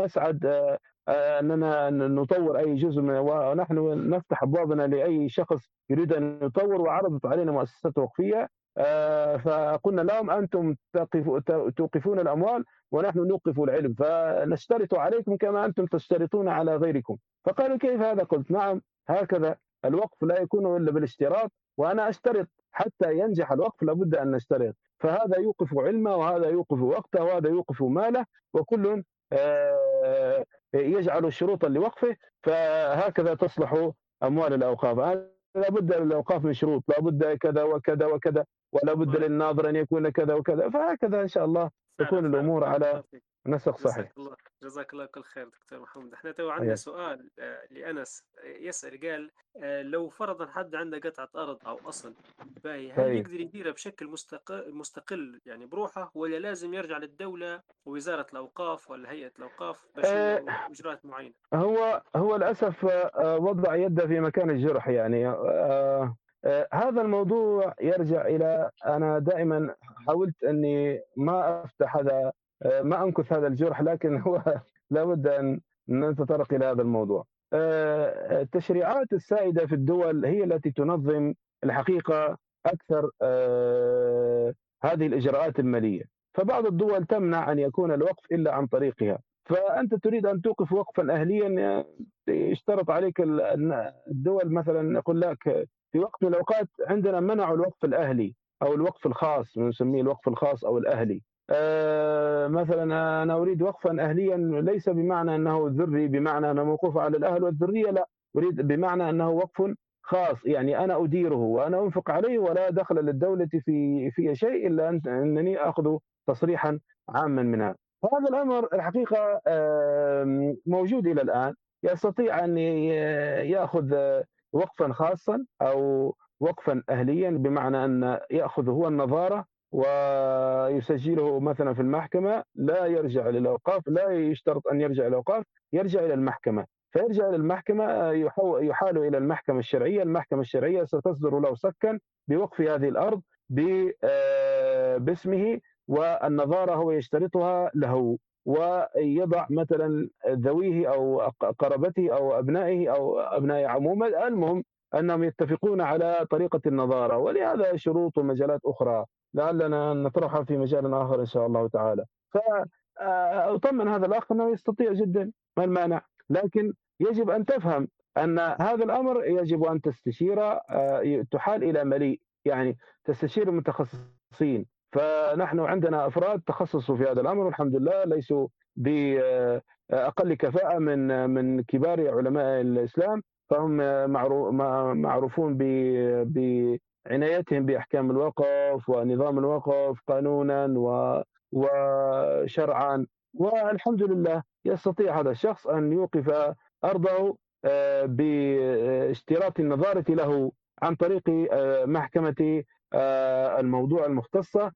S2: نسعد أننا نطور أي جزء ونحن نفتح أبوابنا لأي شخص يريد أن يطور. وعرضت علينا مؤسسات وقفية. آه، فقلنا لهم أنتم توقفون الأموال ونحن نوقف العلم. فنشترط عليكم كما أنتم تشترطون على غيركم. فقالوا كيف هذا؟ قلت نعم هكذا. الوقف لا يكون إلا بالاشتراط وأنا أشترط حتى ينجح الوقف لابد أن نشترط. فهذا يوقف علمه وهذا يوقف وقته وهذا يوقف ماله وكل آه، يجعل شروطا لوقفه فهكذا تصلح أموال الأوقاف. لابد للاوقاف من شروط لابد كذا وكذا وكذا ولا بد للناظر أن يكون كذا وكذا فهكذا إن شاء الله تكون الأمور على نسق صحيح
S1: جزاك الله جزاك الله كل خير دكتور محمد. إحنا تو عندنا سؤال آه، لأنس يسأل قال آه، لو فرضا حد عنده قطعة أرض أو أصل باهي هل طيب. يقدر يديرها بشكل مستقل مستقل يعني بروحه ولا لازم يرجع للدولة ووزارة الأوقاف ولا هيئة الأوقاف باش آه اجراءات معينة؟
S2: هو هو للأسف آه، وضع يده في مكان الجرح يعني آه آه، هذا الموضوع يرجع إلى أنا دائما حاولت أني ما أفتح هذا آه، ما انكث هذا الجرح لكن هو لابد أن نتطرق إلى هذا الموضوع. آه، التشريعات السائدة في الدول هي التي تنظم الحقيقة أكثر هذه الإجراءات المالية، فبعض الدول تمنع أن يكون الوقف إلا عن طريقها، فأنت تريد أن توقف وقفا اهليا يشترط عليك الدول مثلا يقول لك في وقت من الأوقات عندنا منعوا الوقف الأهلي أو الوقف الخاص نسميه الوقف الخاص أو الأهلي. آه مثلا أنا أريد وقفا اهليا ليس بمعنى أنه ذري بمعنى أنه موقوف على الأهل والذرية لا. أريد بمعنى أنه وقف خاص يعني أنا أديره وأنا أنفق عليه ولا دخل للدولة في في شيء إلا أن أنني أخذ تصريحا عاما منها هذا. الأمر الحقيقة موجود إلى الآن. يستطيع أن يأخذ وقفا خاصا أو وقفا اهليا بمعنى أن يأخذ هو النظارة ويسجله مثلا في المحكمة لا يرجع للأوقاف لا يشترط أن يرجع للأوقاف يرجع إلى المحكمة. فيرجع إلى المحكمة يحال إلى المحكمة الشرعية، المحكمة الشرعية ستصدر له سكا بوقف هذه الأرض آه، باسمه والنظارة هو يشترطها له. ويضع مثلا ذويه أو قرابته أو أبنائه أو أبناء عموما المهم أنهم يتفقون على طريقة النظارة ولهذا شروط ومجالات أخرى. لعلنا نطرحها في مجال آخر إن شاء الله تعالى. فاطمن هذا الأخ إنه يستطيع جدا ما المانع. لكن يجب أن تفهم أن هذا الأمر يجب أن تستشير آه، تحال إلى مليء. يعني تستشير المتخصصين. فنحن عندنا أفراد تخصصوا في هذا الأمر والحمد لله ليسوا باقل كفاءة من من كبار علماء الإسلام. فهم معروفون بعنايتهم بأحكام الوقف ونظام الوقف قانونا وشرعا. والحمد لله يستطيع هذا الشخص أن يوقف أرضه آه، باشتراط النظارة له عن طريق آه، محكمة آه، الموضوع المختصة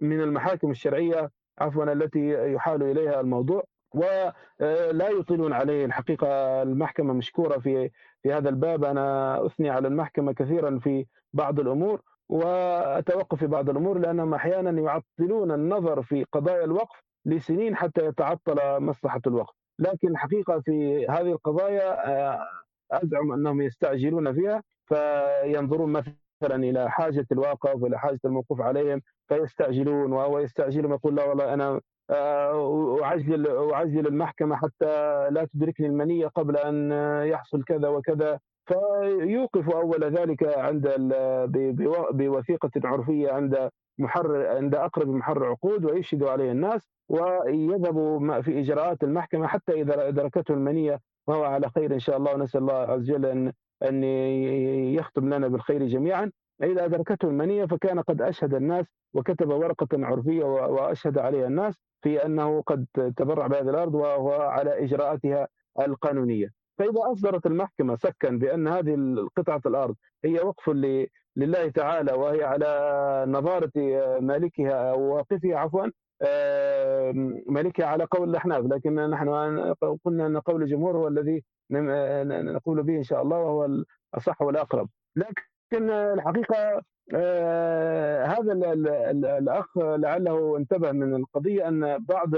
S2: من المحاكم الشرعية عفوا التي يحال إليها الموضوع. ولا يطيلون عليه الحقيقة. المحكمة مشكورة في في هذا الباب أنا أثني على المحكمة كثيرا في بعض الأمور وأتوقف في بعض الأمور لأنهم أحيانا يعطلون النظر في قضايا الوقف لسنين حتى يتعطل مصلحة الوقف. لكن الحقيقة في هذه القضايا آه، أزعم أنهم يستعجلون فيها فينظرون مثلا إلى حاجة الواقف والى حاجة الموقوف عليهم فيستعجلون وهو يستعجل ويقول لا والله آه، اعجل أعجل المحكمة حتى لا تدركني المنية قبل أن يحصل كذا وكذا. فيوقف أول ذلك عند بوثيقة عرفية عند محرر عند أقرب محرر عقود ويشهد عليه الناس ويذهب في إجراءات المحكمة حتى إذا ادركته المنية وهو على خير إن شاء الله. ونسأل الله عز وجل أن أن يختم لنا بالخير جميعا. إذا أدركته المنية فكان قد أشهد الناس وكتب ورقة عرفية وأشهد عليها الناس في أنه قد تبرع بهذه الأرض وهو على إجراءاتها القانونية. فإذا أصدرت المحكمة سكا بأن هذه القطعة الأرض هي وقف لله تعالى وهي على نظارة مالكها أو واقفها عفوا مالكها على قول الأحناف. لكن نحن قلنا أن قول الجمهور هو الذي نقول به إن شاء الله وهو الأصح والأقرب. لكن الحقيقة آه، هذا الأخ لعله انتبه من القضية أن بعض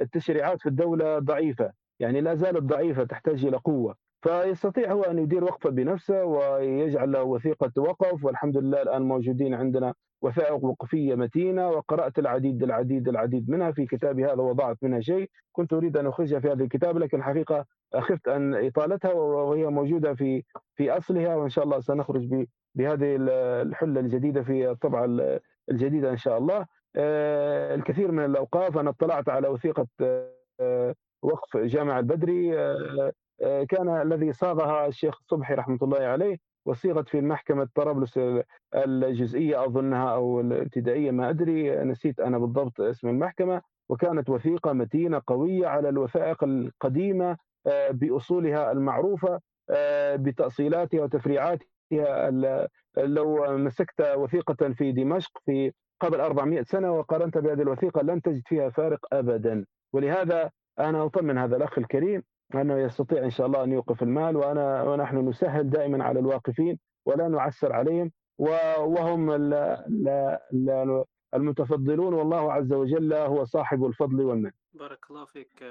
S2: التشريعات في الدولة ضعيفة يعني لا زالت ضعيفة تحتاج إلى قوة. فيستطيع هو أن يدير وقفة بنفسه ويجعل له وثيقة وقف والحمد لله الآن موجودين عندنا وثائق وقفية متينة وقرأت العديد العديد العديد منها في كتابي هذا وضعت منها شيء. كنت أريد أن أخرجها في هذا الكتاب لكن الحقيقة خفت أن إطالتها وهي موجودة في في أصلها وإن شاء الله سنخرج بهذه الحلة الجديدة في الطبعة الجديدة إن شاء الله. آه، الكثير من الأوقاف أنا اطلعت على وثيقة آه، وقف جامع البدري. آه، كان الذي صاغها الشيخ صبحي رحمة الله عليه وصيغت في محكمة طرابلس الجزئية أظنها أو الابتدائية ما أدري نسيت أنا بالضبط اسم المحكمة. وكانت وثيقة متينة قوية على الوثائق القديمة بأصولها المعروفة بتأصيلاتها وتفريعاتها لو مسكت وثيقة في دمشق في قبل 400 سنة وقارنت بهذه الوثيقة لن تجد فيها فارق أبدا. ولهذا أنا أطمن هذا الأخ الكريم أنه يستطيع إن شاء الله أن يوقف المال وأنا ونحن نسهل دائما على الواقفين ولا نعسر عليهم وهم المتفضلون والله عز وجل هو صاحب الفضل والمن.
S1: بارك الله فيك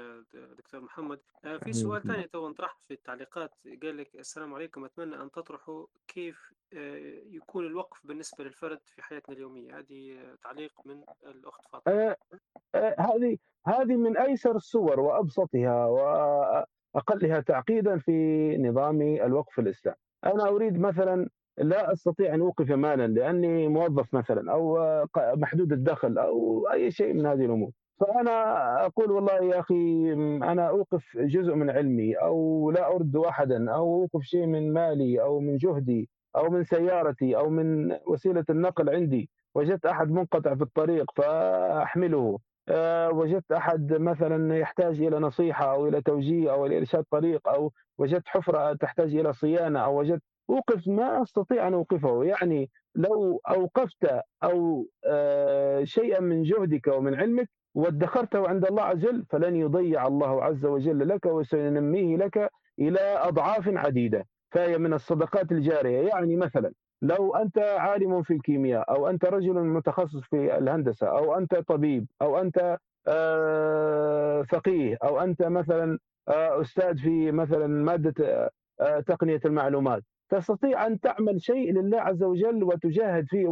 S1: دكتور محمد. آه، في سؤال ثاني تو انطرح في التعليقات. قال لك السلام عليكم أتمنى أن تطرحوا كيف آه، يكون الوقف بالنسبة للفرد في حياتنا اليومية. هذه تعليق من الأخت فاطمة.
S2: آه، هذه هذه من أيسر الصور وأبسطها وأقلها تعقيدا في نظام الوقف الإسلامي. أنا أريد مثلا لا أستطيع أن أوقف مالا لأني موظف مثلا أو محدود الدخل أو أي شيء من هذه الأمور. فأنا أقول والله يا أخي أنا أوقف جزء من علمي أو لا أرد احدا أو أوقف شيء من مالي أو من جهدي أو من سيارتي أو من وسيلة النقل عندي. وجدت أحد منقطع في الطريق فأحمله. أه وجدت أحد مثلا يحتاج إلى نصيحة أو إلى توجيه أو إلى إرشاد طريق أو وجدت حفرة تحتاج إلى صيانة أو وجدت أوقف ما أستطيع أن أوقفه. يعني لو أوقفت أو أه شيئا من جهدك ومن علمك وادخرته عند الله عز وجل فلن يضيع الله عز وجل لك وسينميه لك إلى أضعاف عديدة. فهي من الصدقات الجارية. يعني مثلا لو أنت عالم في الكيمياء أو أنت رجل متخصص في الهندسة أو أنت طبيب أو أنت آه، فقيه أو أنت مثلا آه، أستاذ في مثلا مادة آه، تقنية المعلومات تستطيع أن تعمل شيء لله عز وجل وتجاهد فيه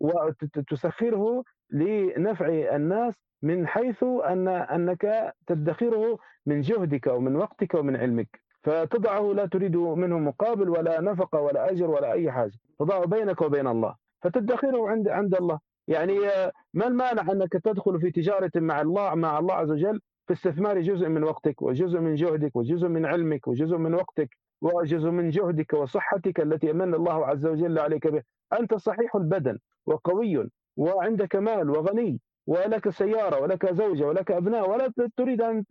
S2: وتسخره لنفع الناس من حيث أن أنك تدخره من جهدك ومن وقتك ومن علمك. فتضعه لا تريد منه مقابل ولا نفقة ولا أجر ولا أي حاجة. تضعه بينك وبين الله. فتدخره عند عند الله. يعني ما المانع أنك تدخل في تجارة مع الله مع الله عز وجل؟ في استثمار جزء من وقتك وجزء من جهدك وجزء من علمك وجزء من وقتك. وجزء من جهدك وصحتك التي أمن الله عز وجل عليك به. أنت صحيح البدن وقوي وعندك مال وغني ولك سيارة ولك زوجة ولك أبناء ولا تريد أن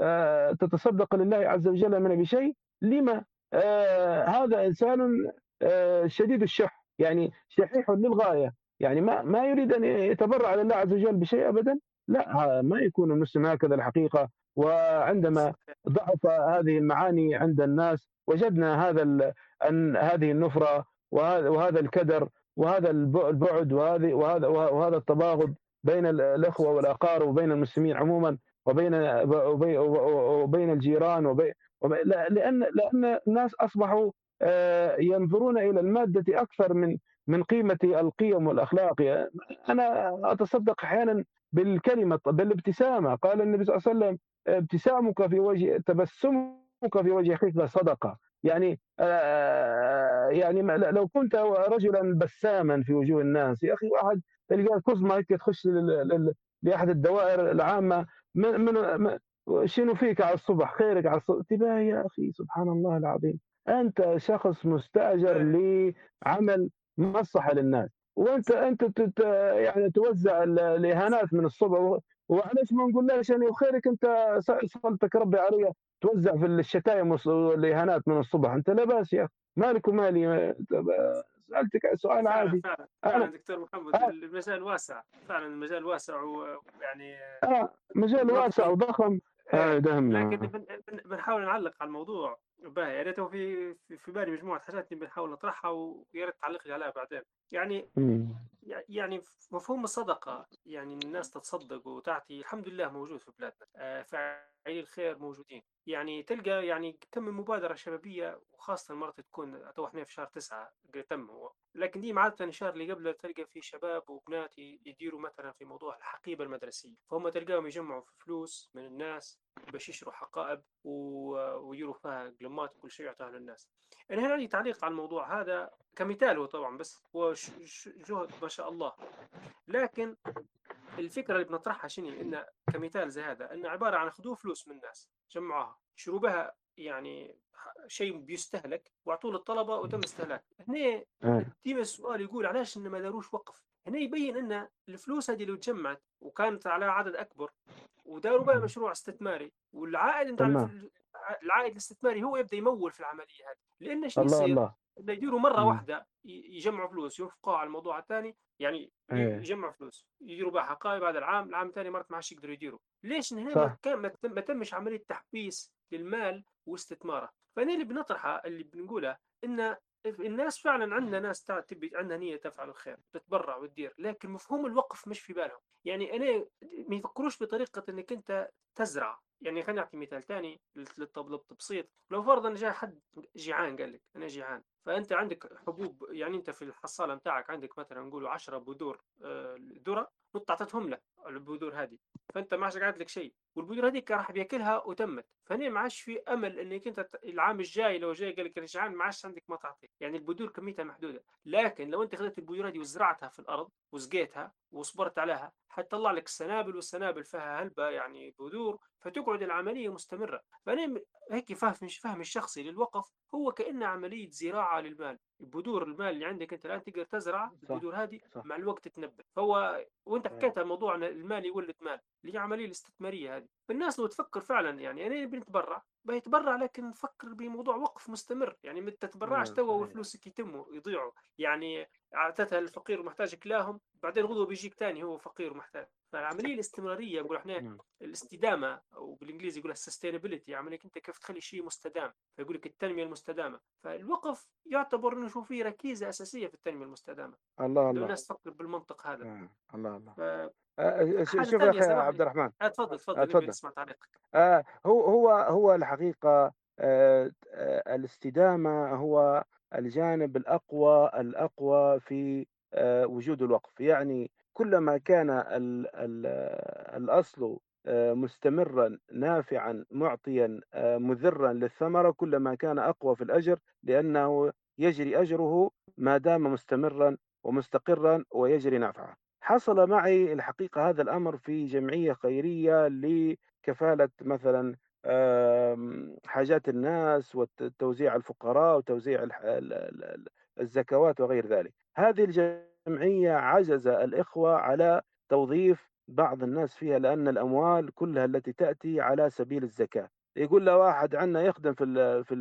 S2: آه، تتصدق لله عز وجل من بشيء. لما؟ آه، هذا إنسان آه، شديد الشح يعني شحيح للغاية. يعني ما ما يريد أن يتبرع لله عز وجل بشيء أبدا؟ لا ما يكون المسلم هكذا الحقيقة. وعندما ضعف هذه المعاني عند الناس وجدنا هذا هذه النفرة وهذا الكدر وهذا البعد وهذا وهذا التباغض بين الأخوة والأقارب وبين المسلمين عموما وبين وبين الجيران وبين لأن لأن الناس أصبحوا آه، ينظرون إلى المادة أكثر من من قيمة القيم والأخلاق. أنا أتصدق أحيانا بالكلمة بالابتسامة. قال النبي صلى الله عليه وسلم ابتسامك في وجه تبسمك في وجه اخيك صدقة. يعني آه، يعني لو كنت رجلا بساما في وجوه الناس يا أخي واحد تلقى كظمه هيك تخش لأحد الدوائر العامة من, من شنو فيك على الصبح؟ خيرك على الصبح انتباه يا أخي سبحان الله العظيم. أنت شخص مستأجر لعمل مصلحة للناس. وانت انت يعني توزع الإهانات من الصبح. وعلاش ما نقول ليش؟ يعني وخيرك انت صلتك ربي علي توزع في الشتايم والإهانات من الصبح. انت لا باس يا أخي. مالك ومالي؟ سألتك سؤال عادي.
S1: فعلا, فعلا دكتور محمد آه. المجال واسع. فعلا المجال واسع ويعني
S2: آه مجال واسع وضخم.
S1: آه لكن بنحاول نعلق على الموضوع. باهي يا ريت في في في بالي مجموعة حاجات نبي نحاول نطرحها ويا ريت تعلق لي عليها بعدين. يعني يع- يعني مفهوم الصدقة يعني الناس تتصدق وتعطي الحمد لله موجود في بلادنا آه، فاعلي الخير موجودين. يعني تلقى يعني كم من مبادرة شبابية وخاصة مرات تكون تو إحنا في شهر تسعة تم هو. لكن دي عادة الشهر اللي قبله تلقى فيه شباب وبنات يديروا مثلا في موضوع الحقيبة المدرسية. فهم تلقاهم يجمعوا في فلوس من الناس باش يشروا حقائب ويديروا فيها قلمات وكل شيء يعطوها للناس. أنا هنا عندي تعليق على الموضوع هذا كمثال هو طبعا بس هو جهد ما شاء الله. لكن الفكرة اللي بنطرحها شنو؟ إن كمثال زي هذا إنه عبارة عن خذوا فلوس من الناس جمعوها شروا بها يعني شيء بيستهلك واعطوه للطلبة وتم استهلاك هنا
S2: إيه،
S1: ديما السؤال يقول علاش ما داروش وقف؟ هنا يبين إن الفلوس هذه اللي تجمعت وكانت على عدد أكبر وداروا بها مشروع استثماري والعائد الف- العائد الاستثماري هو يبدأ يمول في العملية هذه لأن
S2: الله،
S1: يصير؟
S2: الله،
S1: إنه يديروا مرة واحدة يجمعوا فلوس ينفقوها على الموضوع الثاني يعني
S2: إيه،
S1: يجمعوا فلوس يديروا بها حقائب هذا العام العام الثاني مرات ما عادش يقدروا يديروا. ليش؟ هنا ما تمش عملية تحويس للمال واستثماره. فهنا اللي بنطرحه اللي بنقوله إن الناس فعلا عندنا ناس تبي عندها نية تفعل الخير تتبرع وتدير لكن مفهوم الوقف مش في بالهم. يعني أنا ما يفكروش بطريقة إنك أنت تزرع. يعني خليني اعطي مثال ثاني للتبسيط. لو فرضا جاء حد جيعان قال لك أنا جيعان فأنت عندك حبوب يعني أنت في الحصالة بتاعك عندك مثلا نقولوا 10 بذور آه، ذرة نط أعطيتهم له. البذور هذه. فأنت ما عادش قاعد لك شيء. والبذور هذيك راح بياكلها وتمت. فهنا ما عادش في أمل إنك أنت العام الجاي لو جاي قال لك أنا ما عادش عندك ما تعطي. يعني البذور كميتها محدودة. لكن لو أنت خذيت البذور هذه وزرعتها في الأرض وسقيتها وصبرت عليها حتطلع لك السنابل والسنابل فيها هلبة يعني بذور فتقعد العملية مستمرة. فأنا هيك فهم فهم الشخصي للوقف هو كأنه عملية زراعة للمال. البذور المال اللي عندك أنت الآن تقدر تزرع البذور هذه مع الوقت تتنبت فهو وأنت
S2: إيه،
S1: حكيت عن موضوع ان المال يولد مال اللي هي العملية الاستثمارية هذه. فالناس لو تفكر فعلا يعني أنا بنتبرع بيتبرع لكن نفكر بموضوع وقف مستمر. يعني ما تتبرعش
S2: إيه،
S1: توا وفلوسك يتموا يضيعوا يعني اعطيتها الفقير ومحتاج كلاهم بعدين غدوة بيجيك تاني هو فقير ومحتاج. فالعمليه الاستمرارية نقول إحنا
S2: إمم،
S1: الاستدامة أو بالإنجليزي يقولها السستينابيلتي عمليه أنت كيف تخلي شيء مستدام فيقول لك التنمية المستدامة. فالوقف يعتبر إنه شو فيه ركيزة أساسية في التنمية المستدامة.
S2: الله، الله،
S1: الناس تفكر بالمنطق هذا.
S2: إيه، الله، الله.
S1: فحاجه
S2: آآ ش شوف يا أخي عبد الرحمن
S1: آه، تفضل
S2: آه،
S1: تفضل. نبي
S2: اتفضل.
S1: نسمع تعليقك
S2: آآ هو هو هو الحقيقة آآ آآ الاستدامة هو الجانب الأقوى الأقوى في آآ وجود الوقف، يعني كلما كان ال ال الأصل آآ مستمرًا نافعًا مُعطيًا آآ مُذرًا للثمرة كلما كان أقوى في الأجر، لأنه يجري أجره ما دام مستمرًا ومستقرًا ويجري نفعًا. حصل معي الحقيقة هذا الأمر في جمعية خيرية ل كفالة مثلًا حاجات الناس وت توزيع الفقراء وتوزيع الزكوات وغير ذلك. هذه الجمعية عجز الإخوة على توظيف بعض الناس فيها، لأن الأموال كلها التي تأتي على سبيل الزكاة. يقول له واحد عندنا يخدم في في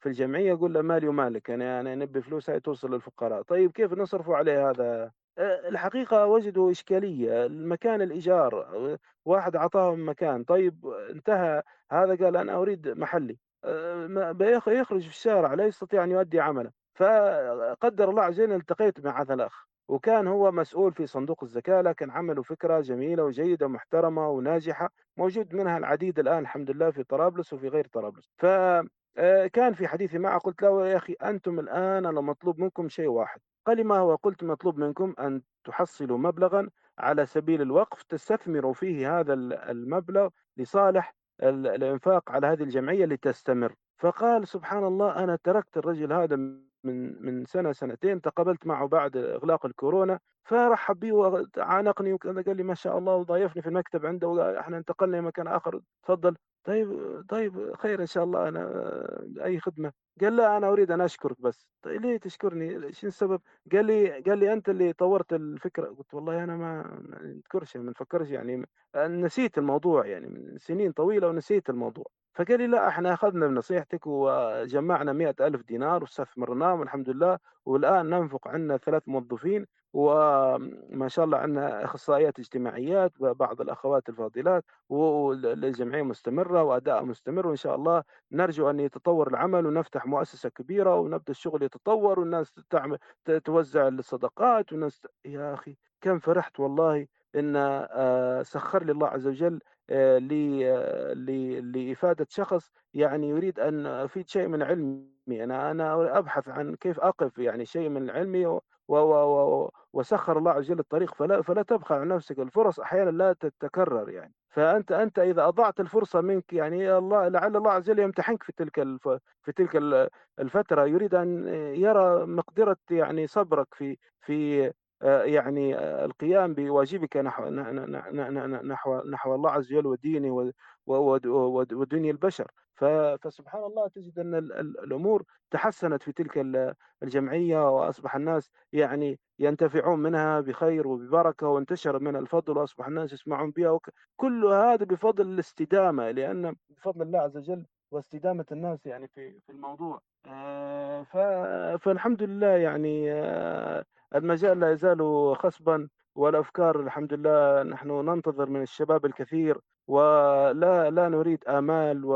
S2: في الجمعية يقول له مالي ومالك، أنا أنا نبي فلوس هاي توصل للفقراء. طيب كيف نصرفوا عليه هذا؟ آآ الحقيقة وجدوا إشكالية، المكان الإيجار، آآ واحد أعطاهم مكان، طيب انتهى، هذا قال أنا أريد محلي، يخرج في الشارع لا يستطيع أن يؤدي عمله، فقدر الله عز وجل التقيت مع هذا الأخ، وكان هو مسؤول في صندوق الزكاة، لكن عملوا فكرة جميلة وجيدة ومحترمة وناجحة، موجود منها العديد الآن الحمد لله في طرابلس وفي غير طرابلس، ف آآ كان في حديثي معه قلت له: "يا أخي أنتم الآن أنا مطلوب منكم شيء واحد." قال لي: "ما هو؟" قلت: "مطلوب منكم أن تحصلوا مبلغًا على سبيل الوقف تستثمروا فيه هذا ال المبلغ لصالح ال الإنفاق على هذه الجمعية لتستمر." فقال: "سبحان الله أنا تركت الرجل هذا من من سنة سنتين تقابلت معه بعد إغلاق الكورونا فرحب بي وعانقني وكذا قال لي: "ما شاء الله." وضايفني في المكتب عنده وإحنا انتقلنا لمكان آخر، تفضل. طيب طيب خير إن شاء الله أنا أي خدمة. قال: "لا أنا أريد أن أشكرك بس." طيب ليه تشكرني؟ شنو السبب؟ قال لي قال لي: "أنت اللي طوّرت الفكرة." قُلت: "والله أنا ما نذكرش ما نفكّرش يعني نسيت الموضوع يعني من سنين طويلة ونسيت الموضوع." فقال لي: "لأ إحنا أخذنا بنصيحتك وجمّعنا 100,000 دينار واستثمرناهم الحمد لله والآن ننفق عندنا 3 موظفين وما شاء الله عندنا أخصائيات اجتماعيات وبعض الأخوات الفاضلات والجمعية مستمرة وأداء مستمر وإن شاء الله نرجو أن يتطور العمل ونفتح مؤسسة كبيرة ونبدأ الشغل يتطور والناس تعمل توزع الصدقات والناس يا أخي كم فرحت والله إن آه، سخر لي الله عز وجل آه، آه، لإفادة شخص يعني يريد أن أفيد شيء من علمي. أنا أنا أبحث عن كيف أقف يعني شيء من علمي و و و وسخر الله عز وجل الطريق فلا فلا تبخل على نفسك الفرص أحيانا لا تتكرر يعني. فأنت أنت إذا أضعت الفرصة منك يعني الله لعل الله عز وجل يمتحنك في تلك الف في تلك ال- الفترة يريد أن يرى مقدرة يعني صبرك في في يعني آه، القيام بواجبك نحو نحو نحو الله عز وجل ودينه ودنيا البشر فسبحان الله تجد أن ال- ال- الأمور تحسنت في تلك ال- الجمعية وأصبح الناس يعني ينتفعون منها بخير وببركة وانتشر من الفضل وأصبح الناس يسمعون بها. كل هذا بفضل الاستدامة لأن بفضل الله عز وجل واستدامة الناس يعني في في الموضوع آه،. فالحمد لله يعني آه، المجال لا يزال خصبا والأفكار الحمد لله نحن ننتظر من الشباب الكثير ولا لا نريد آمال و...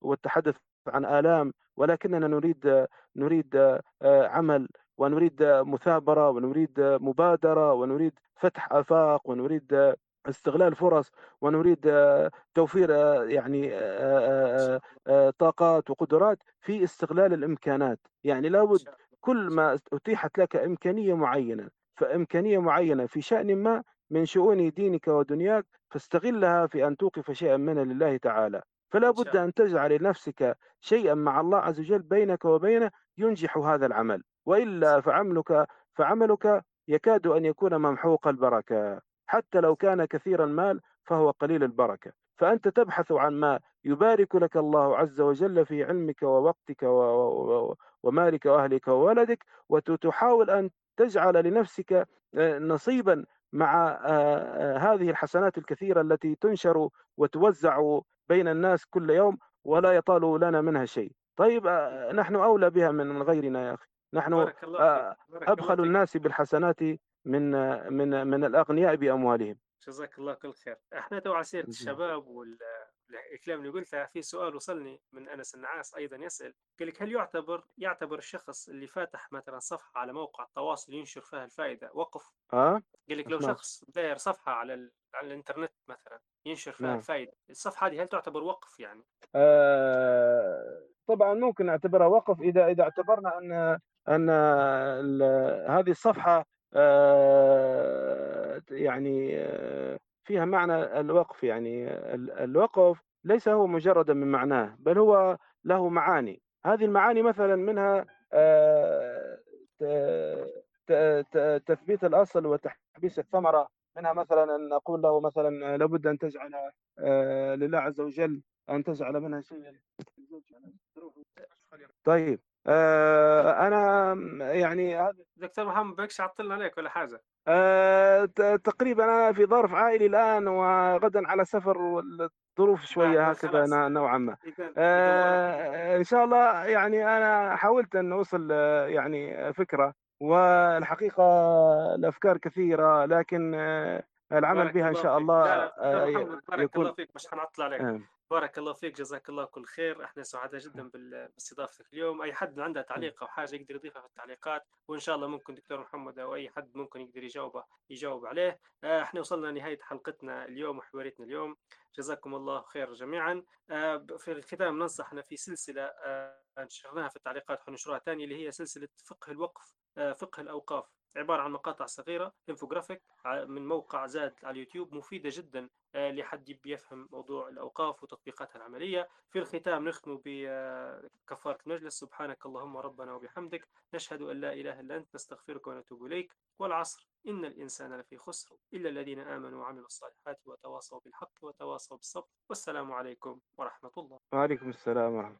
S2: والتحدث عن آلام ولكننا نريد نريد آه، عمل ونريد مثابرة ونريد مبادرة ونريد فتح آفاق ونريد استغلال فرص ونريد توفير يعني
S1: إن شاء الله
S2: طاقات وقدرات في استغلال الإمكانات. يعني لابد كل ما أتيحت لك إمكانية معينة فإمكانية معينة في شأن ما من شؤون دينك ودنياك فاستغلها في أن توقف شيئا منها لله تعالى. فلا بد أن تجعل لنفسك شيئا مع الله عز وجل بينك وبينه ينجح هذا العمل. وإلا فعملك فعملك يكاد أن يكون ممحوق البركة. حتى لو كان كثير المال فهو قليل البركة. فأنت تبحث عن ما يبارك لك الله عز وجل في علمك ووقتك ومالك وأهلك وولدك وتحاول أن تجعل لنفسك آه، نصيبا مع آه، آه، هذه الحسنات الكثيرة التي تنشر وتوزع بين الناس كل يوم ولا يطال لنا منها شيء. طيب نحن أولى بها من غيرنا يا أخي. نحن
S1: بارك الله فيك بارك الله
S2: أبخل الناس بالحسنات من من من الأغنياء بأموالهم.
S1: جزاك الله كل خير. إحنا تو على سيرة الشباب والكلام اللي قلتها في سؤال وصلني من أنس النعاس أيضا يسأل قال لك هل يعتبر يعتبر الشخص اللي فاتح مثلا صفحة على موقع التواصل ينشر فيها الفائدة وقف؟
S2: ها
S1: قال لك لو
S2: أسمع
S1: شخص داير صفحة على ال... على الإنترنت مثلا ينشر فيها
S2: نعم.
S1: الفائدة الصفحة هذه هل تعتبر وقف يعني؟
S2: آه، طبعا ممكن نعتبرها وقف إذا إذا اعتبرنا أن ال- هذه الصفحة آه، يعني آه، فيها معنى الوقف يعني ال- الوقف ليس هو مجردا من معناه بل هو له معاني. هذه المعاني مثلا منها آه، تثبيت الأصل وتحبيس الثمرة. منها مثلا أن نقول له مثلا لابد أن تجعل آه، لله عز وجل أن تجعل منها شيئا طيب. آه، أنا يعني هذا
S1: دكتور محمد بكش عطلنا عليك ولا حاجة؟
S2: آه، تقريبا أنا في ظرف عائلي الآن وغدا على سفر والظروف
S1: لا
S2: شوية
S1: لا
S2: هكذا نوعا ما. آه، إن شاء الله يعني أنا حاولت أن أوصل آه، يعني فكرة والحقيقة الأفكار كثيرة لكن العمل بها
S1: الله
S2: شاء الله
S1: لا لا دكتور
S2: ي-
S1: محمد بارك الله
S2: يكون
S1: فيك مش حنعطل عليك.
S2: آه،
S1: بارك الله فيك جزاك الله كل خير. إحنا سعداء جدا بال- باستضافتك اليوم. أي حد عنده تعليق أو حاجة يقدر يضيفها في التعليقات وإن شاء الله ممكن دكتور محمد أو أي حد ممكن يقدر يجاوبه يجاوب عليه. آه، إحنا وصلنا لنهاية حلقتنا اليوم وحواريتنا اليوم. جزاكم الله خير جميعا. آه، في الختام ننصحنا في سلسلة آه، نشرناها في التعليقات حنشرها تاني اللي هي سلسلة فقه الوقف فقه الأوقاف. عبارة عن مقاطع صغيرة انفوجرافيك من موقع زاد على اليوتيوب مفيدة جدا آه، لحد يفهم موضوع الأوقاف وتطبيقاتها العملية. في الختام نختم بكفارة المجلس. سبحانك اللهم ربنا وبحمدك. نشهد أن لا إله إلا أنت نستغفرك ونتوب إليك. والعصر إن الإنسان لفي خسر إلا الذين آمنوا وعملوا الصالحات وتواصوا بالحق وتواصوا بالصبر. والسلام عليكم ورحمة الله.
S2: وعليكم السلام ورحمة الله.